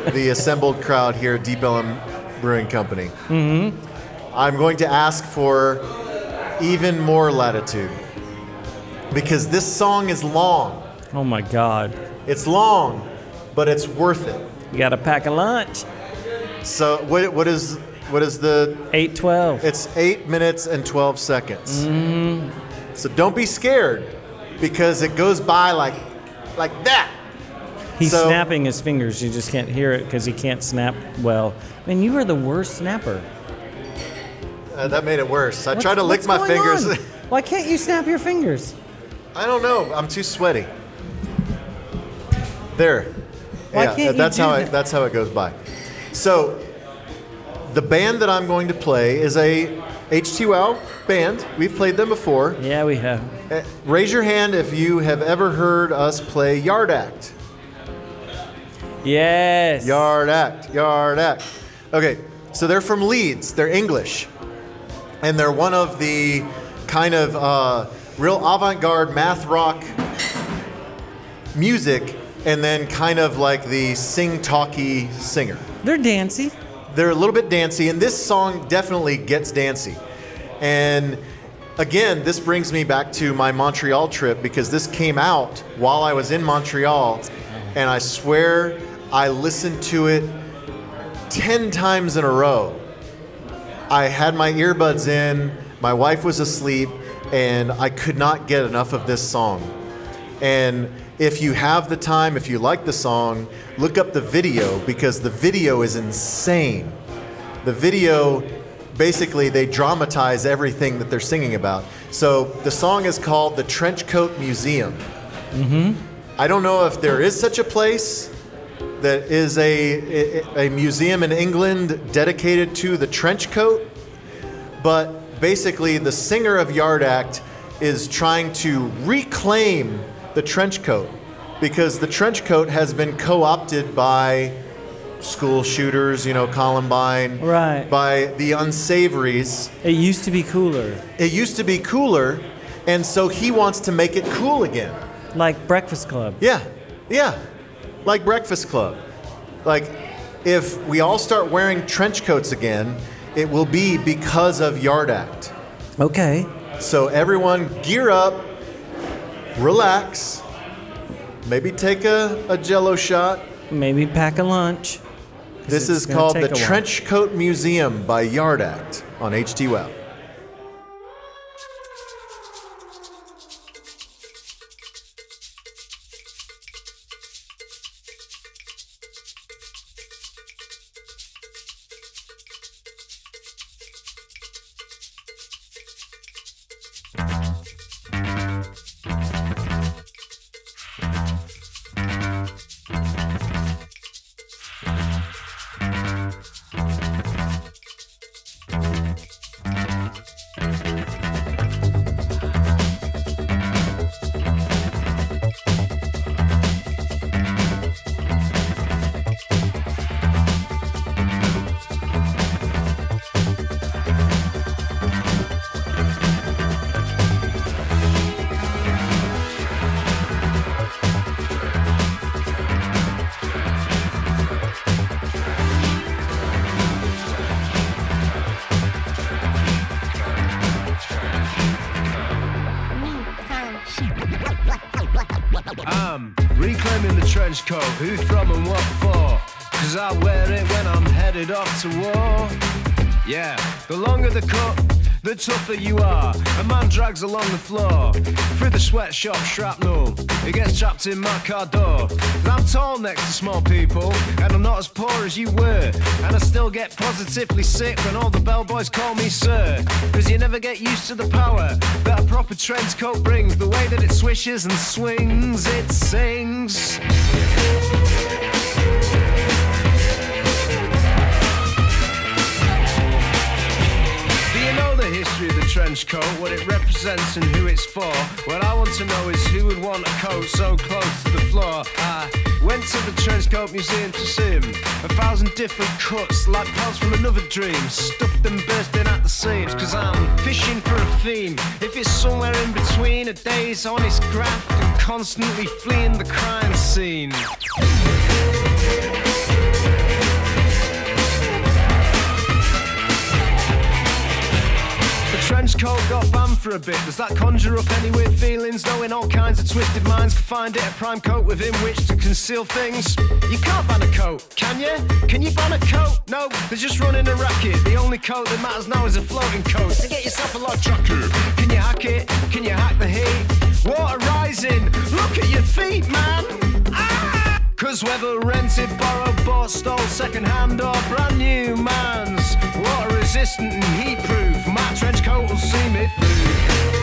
the assembled crowd here at Deep Ellum Brewing Company. Mm-hmm. I'm going to ask for even more latitude because this song is long. Oh my God. It's long, but it's worth it. You got to pack a lunch. So what, what is what is the? 812. It's eight minutes and twelve seconds. So don't be scared because it goes by like like that. He's so- snapping his fingers. You just can't hear it because he can't snap well. Man, you are the worst snapper. Uh, that made it worse. I What's- tried to lick my fingers. Why can't you snap your fingers? I don't know. I'm too sweaty. There. Why yeah, can't you that's do how that? It, that's how it goes by. So, the band that I'm going to play is a HT Wow band. We've played them before. Yeah, we have. Uh, Raise your hand if you have ever heard us play Yard Act. Yes. Yard Act, Yard Act. Okay, so they're from Leeds. They're English, and they're one of the kind of uh, real avant-garde math rock music, and then kind of like the sing-talky singer. They're dancy. They're a little bit dancey, and this song definitely gets dancey. And again, this brings me back to my Montreal trip because this came out while I was in Montreal, and I swear I listened to it 10 times in a row. I had my earbuds in, my wife was asleep, and I could not get enough of this song. And if you have the time, if you like the song, look up the video because the video is insane. The video, basically, they dramatize everything that they're singing about. So the song is called The Trenchcoat Museum. Mm-hmm. I don't know if there is such a place that is a, a, a museum in England dedicated to the trench coat, but basically the singer of Yard Act is trying to reclaim the trench coat because the trench coat has been co-opted by school shooters, you know, Columbine, Right. by the unsavories. It used to be cooler. It used to be cooler, and so he wants to make it cool again. Like Breakfast Club. Yeah, yeah, like Breakfast Club. Like, if we all start wearing trench coats again, it will be because of Yard Act. Okay. So, everyone gear up, relax, maybe take a, a jello shot. Maybe pack a lunch. This is called the. Trench Coat Museum by Yard Act on HT Wow. Tougher you are. A man drags along the floor through the sweatshop shrapnel. He gets trapped in my car door. I'm tall next to small people, and I'm not as poor as you were. And I still get positively sick when all the bellboys call me sir. Cause you never get used to the power that a proper trench coat brings. The way that it swishes and swings, it sings. Trench coat, what it represents and who it's for? What I want to know is who would want a coat so close to the floor. I went to the trench coat museum to see him. A thousand different cuts, like pelts from another dream, stuffed and bursting at the seams. Cause I'm fishing for a theme. If it's somewhere in between a day's honest graft and constantly fleeing the crime scene. Trench coat got banned for a bit. Does that conjure up any weird feelings? Knowing all kinds of twisted minds can find it a prime coat within which to conceal things. You can't ban a coat, can you? Can you ban a coat? No, they're just running a racket. The only coat that matters now is a floating coat. So get yourself a log jacket. Can you hack it? Can you hack the heat? Water rising. Look at your feet, man. Ah! Cause whether rented, borrowed, bought, stole, second hand or brand new man's water resistant and heat proof, my trench coat will see me through.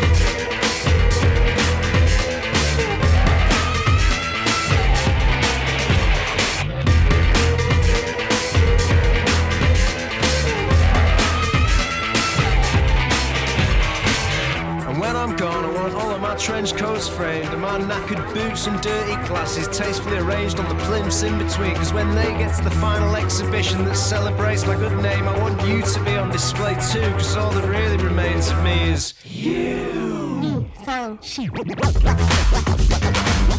Trench coats framed, and my knackered boots and dirty glasses tastefully arranged on the plimps in between. Cause when they get to the final exhibition that celebrates my good name, I want you to be on display too. Cause all that really remains of me is you.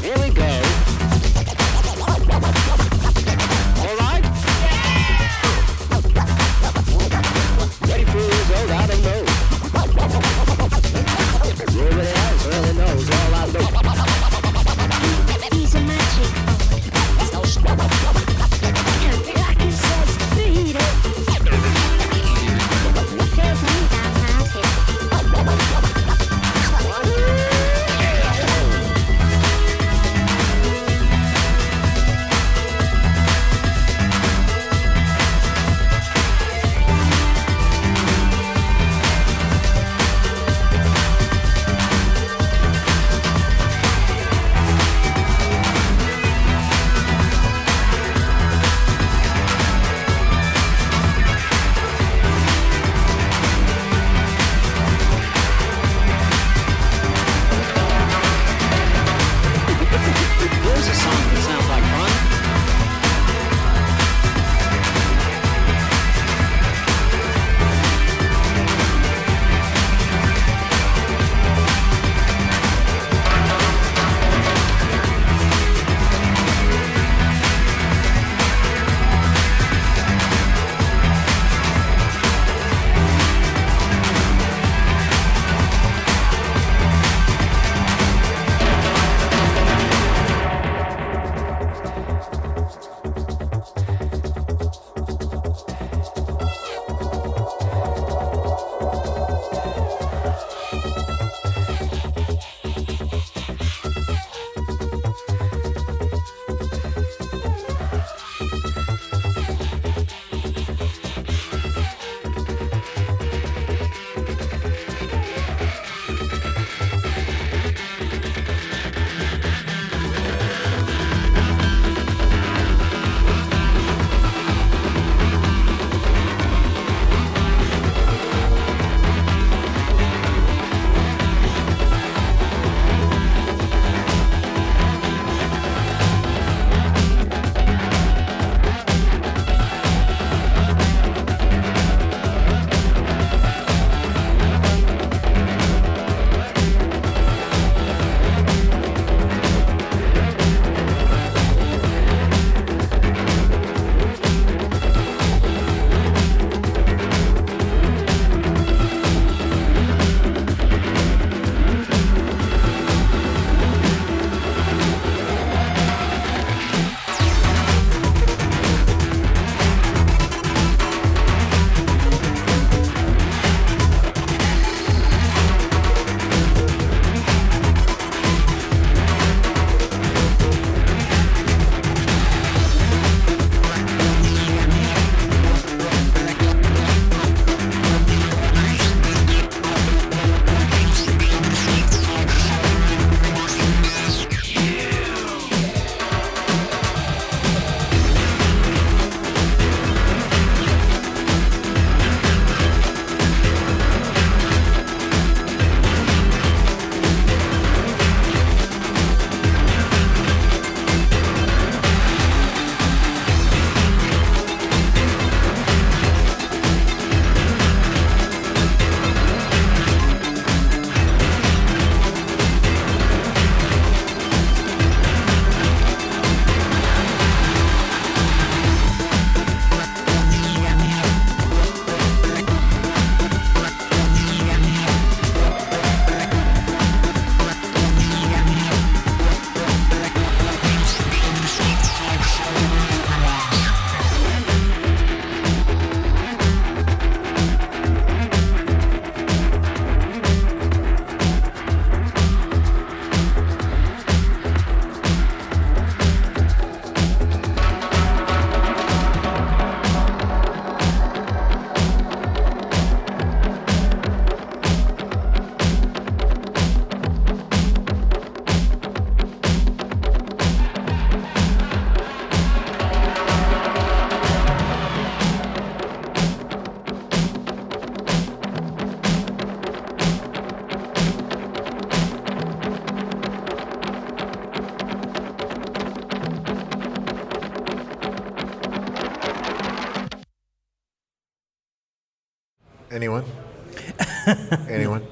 Here we go. All right? Ready for result? I don't know. Nobody really knows all I know. He's a magic.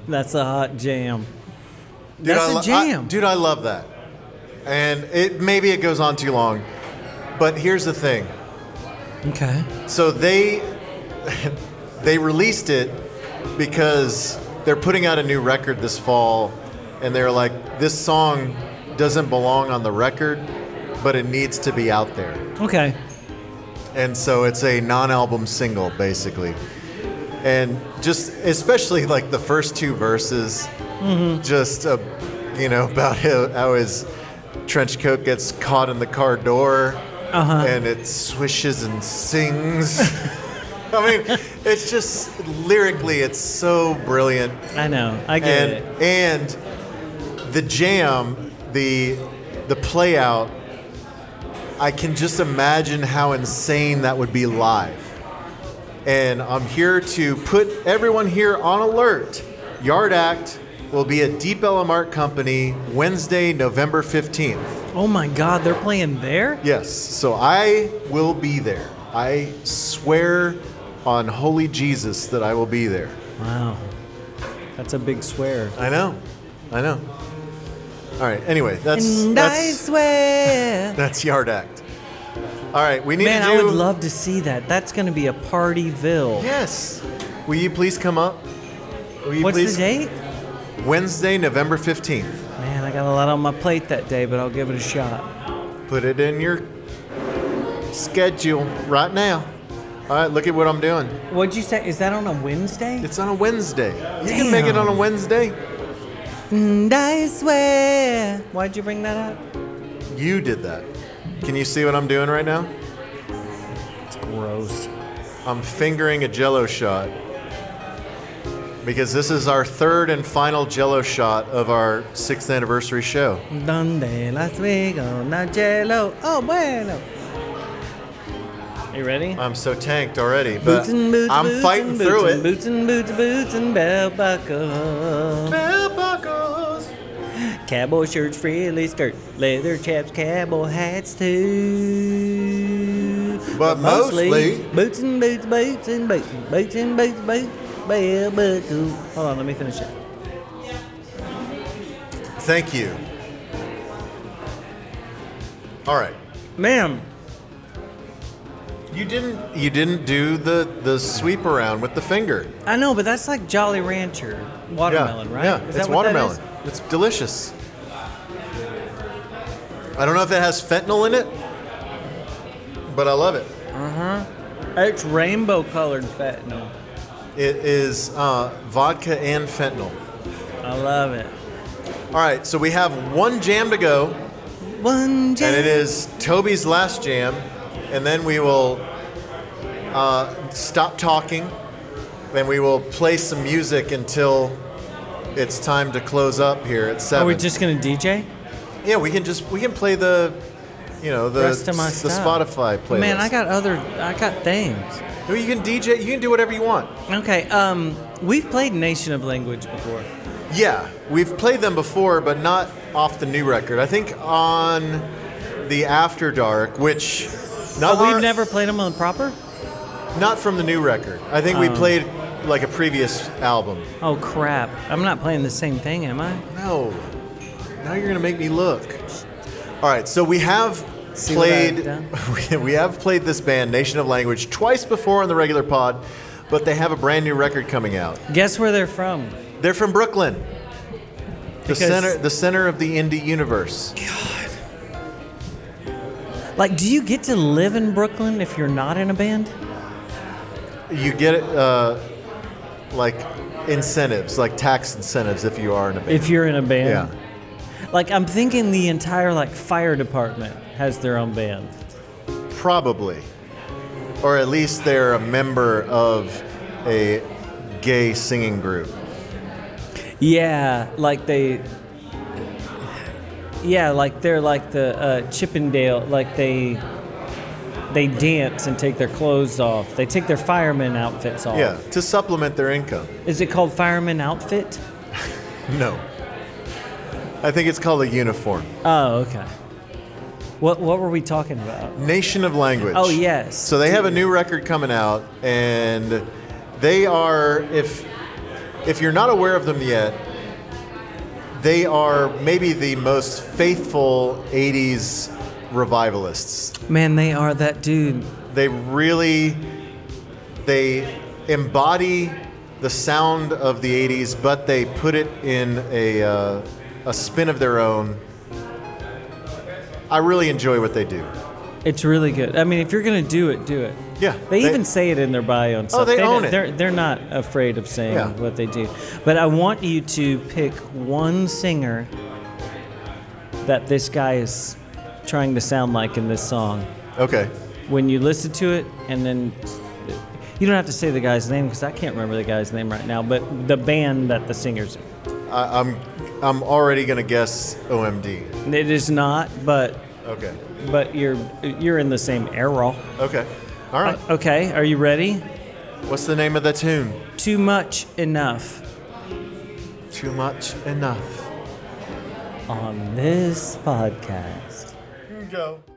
That's a hot jam. Dude, That's I a lo- I- jam. dude, I love that. And it maybe it goes on too long, but here's the thing. okay. So they they released it because they're putting out a new record this fall, and they're like, this song doesn't belong on the record, but it needs to be out there. Okay. And so it's a non-album single, basically. And just especially like the first two verses, just uh, you know about how, his trench coat gets caught in the car door, and it swishes and sings. I mean, it's just lyrically, it's so brilliant I know. I get and it. and the jam, the the play out, I can just imagine how insane that would be live. And I'm here to put everyone here on alert. Yard Act will be at Deep Ellum Art Company Wednesday, November 15th. Oh my God, they're playing there? Yes, so I will be there. I swear on holy Jesus that I will be there. Wow. That's a big swear. I know. I know. All right. Anyway, that's And I swear. that's Yard Act. All right. We need Man, to I do. would love to see that. That's going to be a partyville. Yes. Will you please come up? Will you What's please? the date? Wednesday, November fifteenth. Man, I got a lot on my plate that day, but I'll give it a shot. Put it in your schedule right now. All right. Look at what I'm doing. What'd you say? Is that on a Wednesday? It's on a Wednesday. You can make it on a Wednesday. And I swear. Why'd you bring that up? You did that. Can you see what I'm doing right now? It's gross. I'm fingering a jello shot because this is our third and final jello shot of our sixth anniversary show. Donde Las Vegas, na jello. Oh, bueno. You ready? I'm so tanked already, but Boots and boots, I'm boots fighting and through boots and it. Boots and boots, boots and bell buckle. Bell buckles. Cowboy shirts, frilly skirt, leather chaps, cowboy hats too. But mostly- boots and boots, boots and boots, boots and boots, boots, bell buckle. Hold on, let me finish it. Thank you. All right. Ma'am, You didn't you didn't do the the sweep around with the finger. I know, but that's like Jolly Rancher watermelon, yeah. right? Yeah, Is it's watermelon. It's delicious. I don't know if it has fentanyl in it, but I love it. Uh huh. It's rainbow colored fentanyl. It is uh, vodka and fentanyl. I love it. All right, so we have one jam to go, One jam. and it is Toby's last jam, and then we will uh, stop talking, and we will play some music until it's time to close up here at seven. Are we just gonna DJ? yeah, we can just we can play the, you know, the Rest of my the stuff. Spotify playlist. Man, I got other, I got things. You can DJ. You can do whatever you want. Okay, um, we've played Nation of Language before. Yeah, we've played them before, but not off the new record. I think on the After Dark, which not Oh, we've our- never played them on proper? not from the new record. I think we Oh. played like a previous album. Oh crap! I'm not playing the same thing, am I? No, now you're gonna make me look. All right, so we have See played. We, have played this band, Nation of Language, twice before on the regular pod, but they have a brand new record coming out. Guess where they're from? They're from Brooklyn. The Because- center, the center of the indie universe. God. Like, do you get to live in Brooklyn if you're not in a band? You get it, uh, like incentives, like tax incentives if you are in a band. If you're in a band? yeah, Like, I'm thinking the entire like fire department has their own band. probably, or at least they're a member of a gay singing group. Yeah, like they. Yeah, like they're like the uh, Chippendale. Like they. They dance and take their clothes off. They take their fireman outfits off. Yeah, to supplement their income. Is it called fireman outfit? No, I think it's called a uniform. Oh, okay. What What were we talking about? Nation of Language. Oh, yes. So they have a new record coming out, and They are if if you're not aware of them yet, they are maybe the most faithful 80s revivalists. Man, they are that dude. They really they embody the sound of the 80s, but they put it in a uh, a spin of their own. I really enjoy what they do. It's really good. I mean, if you're gonna do it, do it. Yeah, They, they- even say it in their bio and stuff. they own it. They're they're not afraid of saying Yeah. what they do. But I want you to pick one singer that this guy is trying to sound like in this song. Okay. When you listen to it, and then you don't have to say the guy's name because I can't remember the guy's name right now. But the band that the singer's in. I, I'm I'm already gonna guess OMD. It is not, but Okay. but you're you're in the same era. Okay. All right. Uh, okay, are you ready? What's the name of the tune? Too much enough. Too much enough. on this podcast. Go.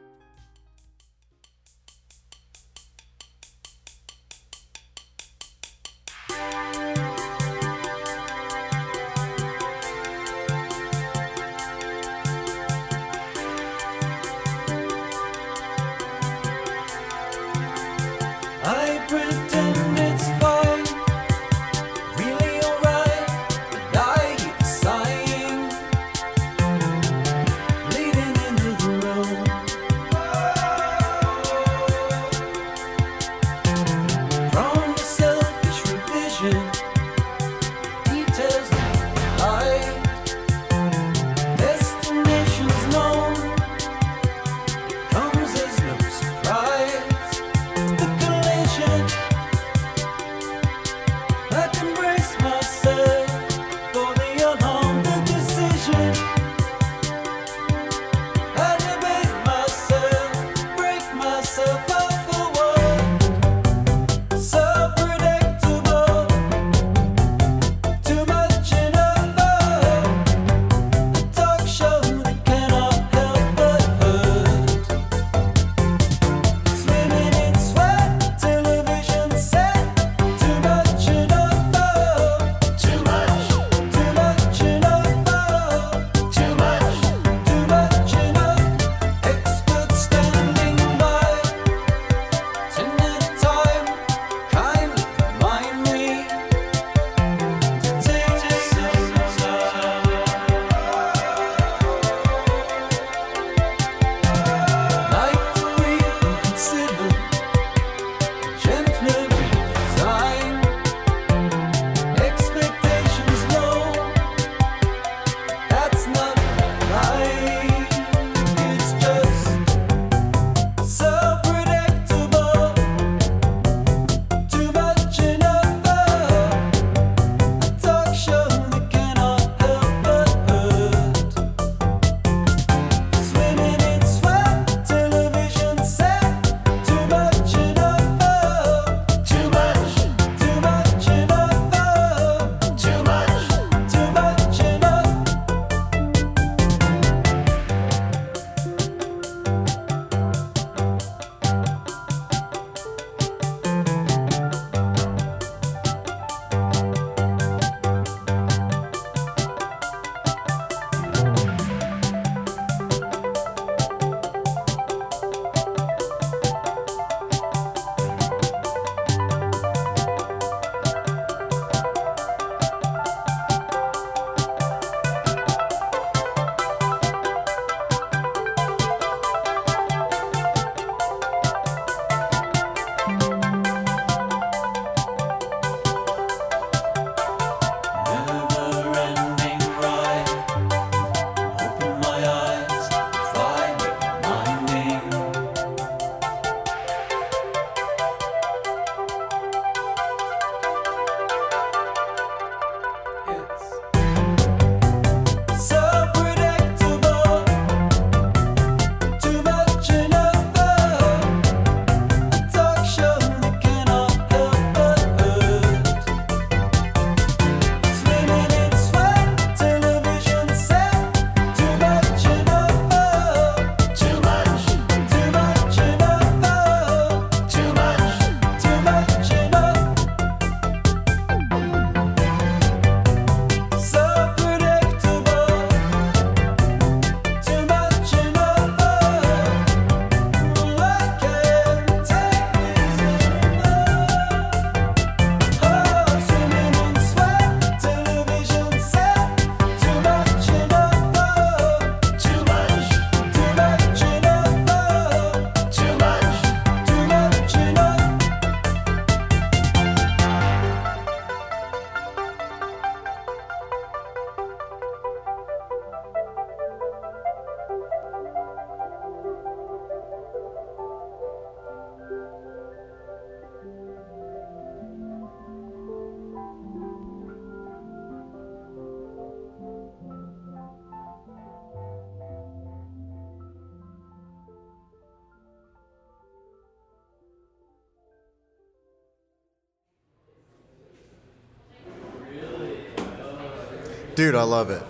Dude, I love it.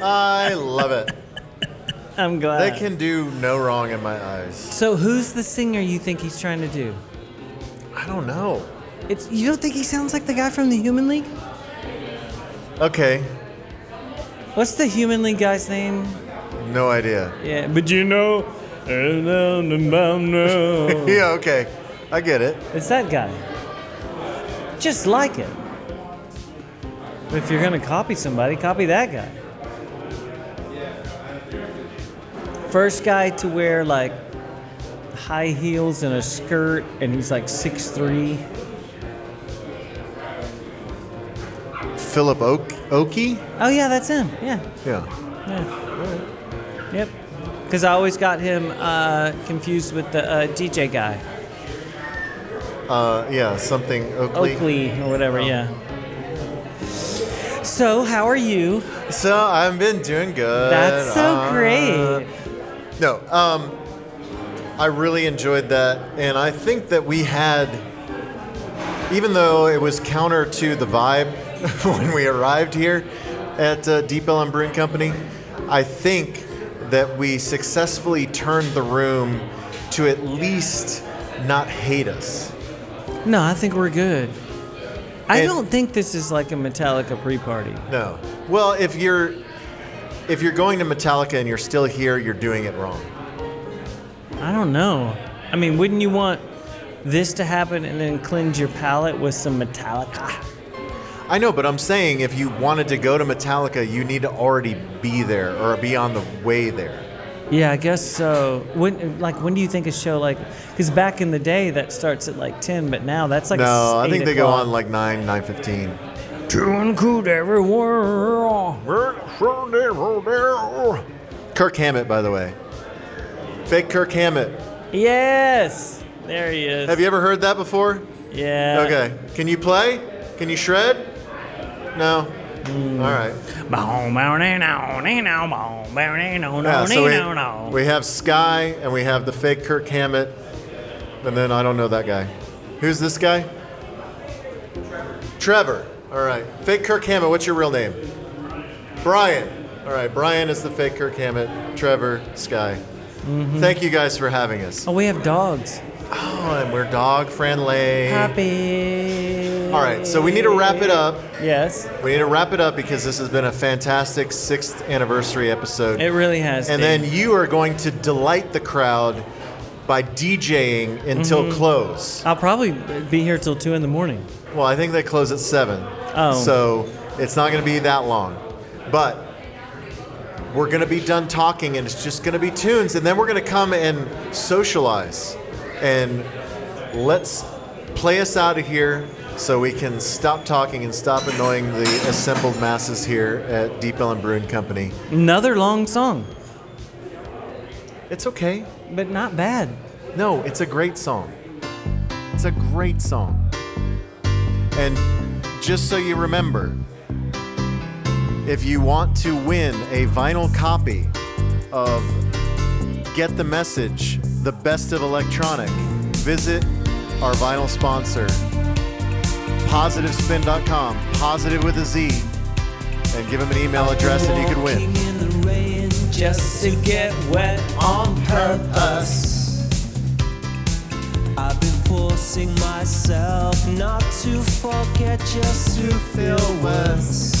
I love it. I'm glad. They can do no wrong in my eyes. So who's the singer you think he's trying to do? I don't know. It's you don't think he sounds like the guy from the Human League? Okay, What's the Human League guy's name? no idea. Yeah, but you know, Yeah, okay. I get it. It's that guy. Just like it. If you're gonna copy somebody, copy that guy. First guy to wear like high heels and a skirt, and he's like 6'3. Philip Oak Oakey? Oh yeah, that's him. Yeah. Yeah. Yep. Because I always got him uh, confused with the uh, DJ guy, Uh, yeah, something Oakley. Oakley or whatever. Yeah. So how are you? So I've been doing good. That's so Uh, great. No, um, I really enjoyed that, and I think that we had, even though it was counter to the vibe when we arrived here at uh, Deep Ellum Brewing Company, I think that we successfully turned the room to at least not hate us. No, I think we're good. I And- don't think this is like a Metallica pre-party. No. Well, if you're if you're going to Metallica and you're still here, you're doing it wrong. I don't know. I mean, wouldn't you want this to happen and then cleanse your palate with some Metallica? I know, but I'm saying if you wanted to go to Metallica, you need to already be there or be on the way there. Yeah, I guess so. When like when do you think a show like? Because back in the day that starts at like ten, but now that's like no, I eight think they go o'clock. on like nine, nine fifteen. to include everyone. Kirk Hammett, by the way. Fake Kirk Hammett. Yes, there he is. Have you ever heard that before? Yeah. Okay. Can you play? Can you shred? No. Hmm. All right. Yeah, so we, we have Sky and we have the fake Kirk Hammett, and then I don't know that guy. Who's this guy? Trevor. All right. Fake Kirk Hammett. What's your real name? Brian. All right. Brian is the fake Kirk Hammett. Trevor. Sky. Thank you guys for having us. Oh, we have dogs. Oh, and we're dog friendly. Happy. All right. So we need to wrap it up. Yes, We need to wrap it up because this has been a fantastic sixth anniversary episode. it really has. And Dave. then you are going to delight the crowd by DJing until Mm-hmm. close. I'll probably be here till two in the morning. Well, I think they close at seven. Oh. So it's not going to be that long. But we're going to be done talking and it's just going to be tunes. And then we're going to come and socialize. And let's play us out of here so we can stop talking and stop annoying the assembled masses here at Deep Ellum Brewing Company. Another long song, It's okay. but not bad. No, it's a great song. It's a great song. And just so you remember, if you want to win a vinyl copy of Get the Message, the best of electronic, visit our vinyl sponsor, positivespin.com, positive with a Z, and give them an email address and you could win. Just to get wet on purpose. I've been forcing myself not to forget, just to feel worse.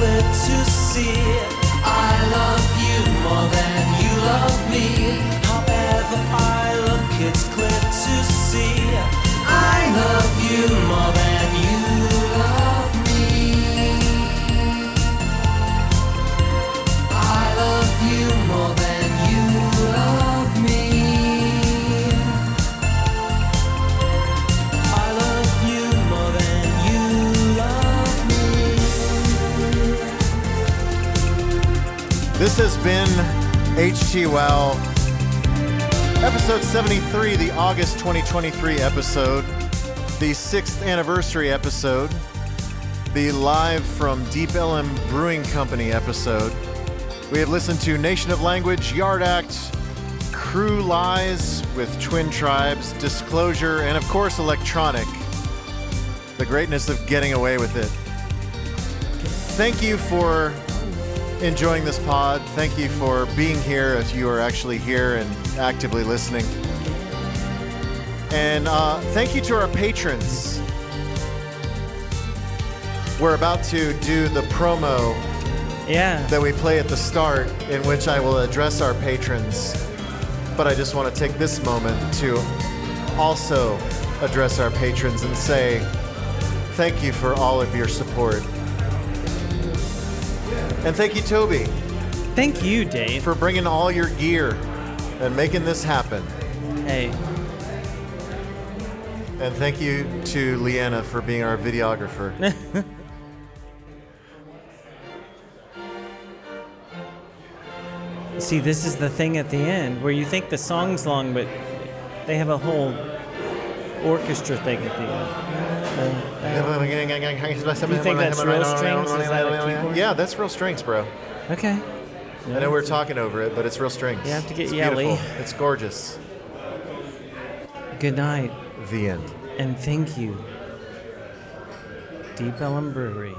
To see. I love you more than you love me. However I look, it's clear to see. I love you more has been Wow, episode 73, the August 2023 episode, the sixth anniversary episode, the live from Deep Ellum Brewing Company episode. We have listened to Nation of Language, Yard Act, Creux Lies with Twin Tribes, Disclosure, and of course, Electronic. The greatness of getting away with it. Thank you for enjoying this pod. Thank you for being here if you are actually here and actively listening. And uh, thank you to our patrons. We're about to do the promo Yeah. that we play at the start, in which I will address our patrons. But I just want to take this moment to also address our patrons and say thank you for all of your support. And thank you, Toby, Thank you, Dave. for bringing all your gear and making this happen. Hey, And thank you to Leanna for being our videographer. see, this is the thing at the end where you think the song's long, but they have a whole orchestra thing at the end. You think that's real strings? Is that a keyboard? Yeah, that's real strings, bro. Okay. I know we're talking over it, but it's real strings. You have to get it's yelly. beautiful. It's gorgeous. Good night, The end. and thank you, Deep Ellum Brewery.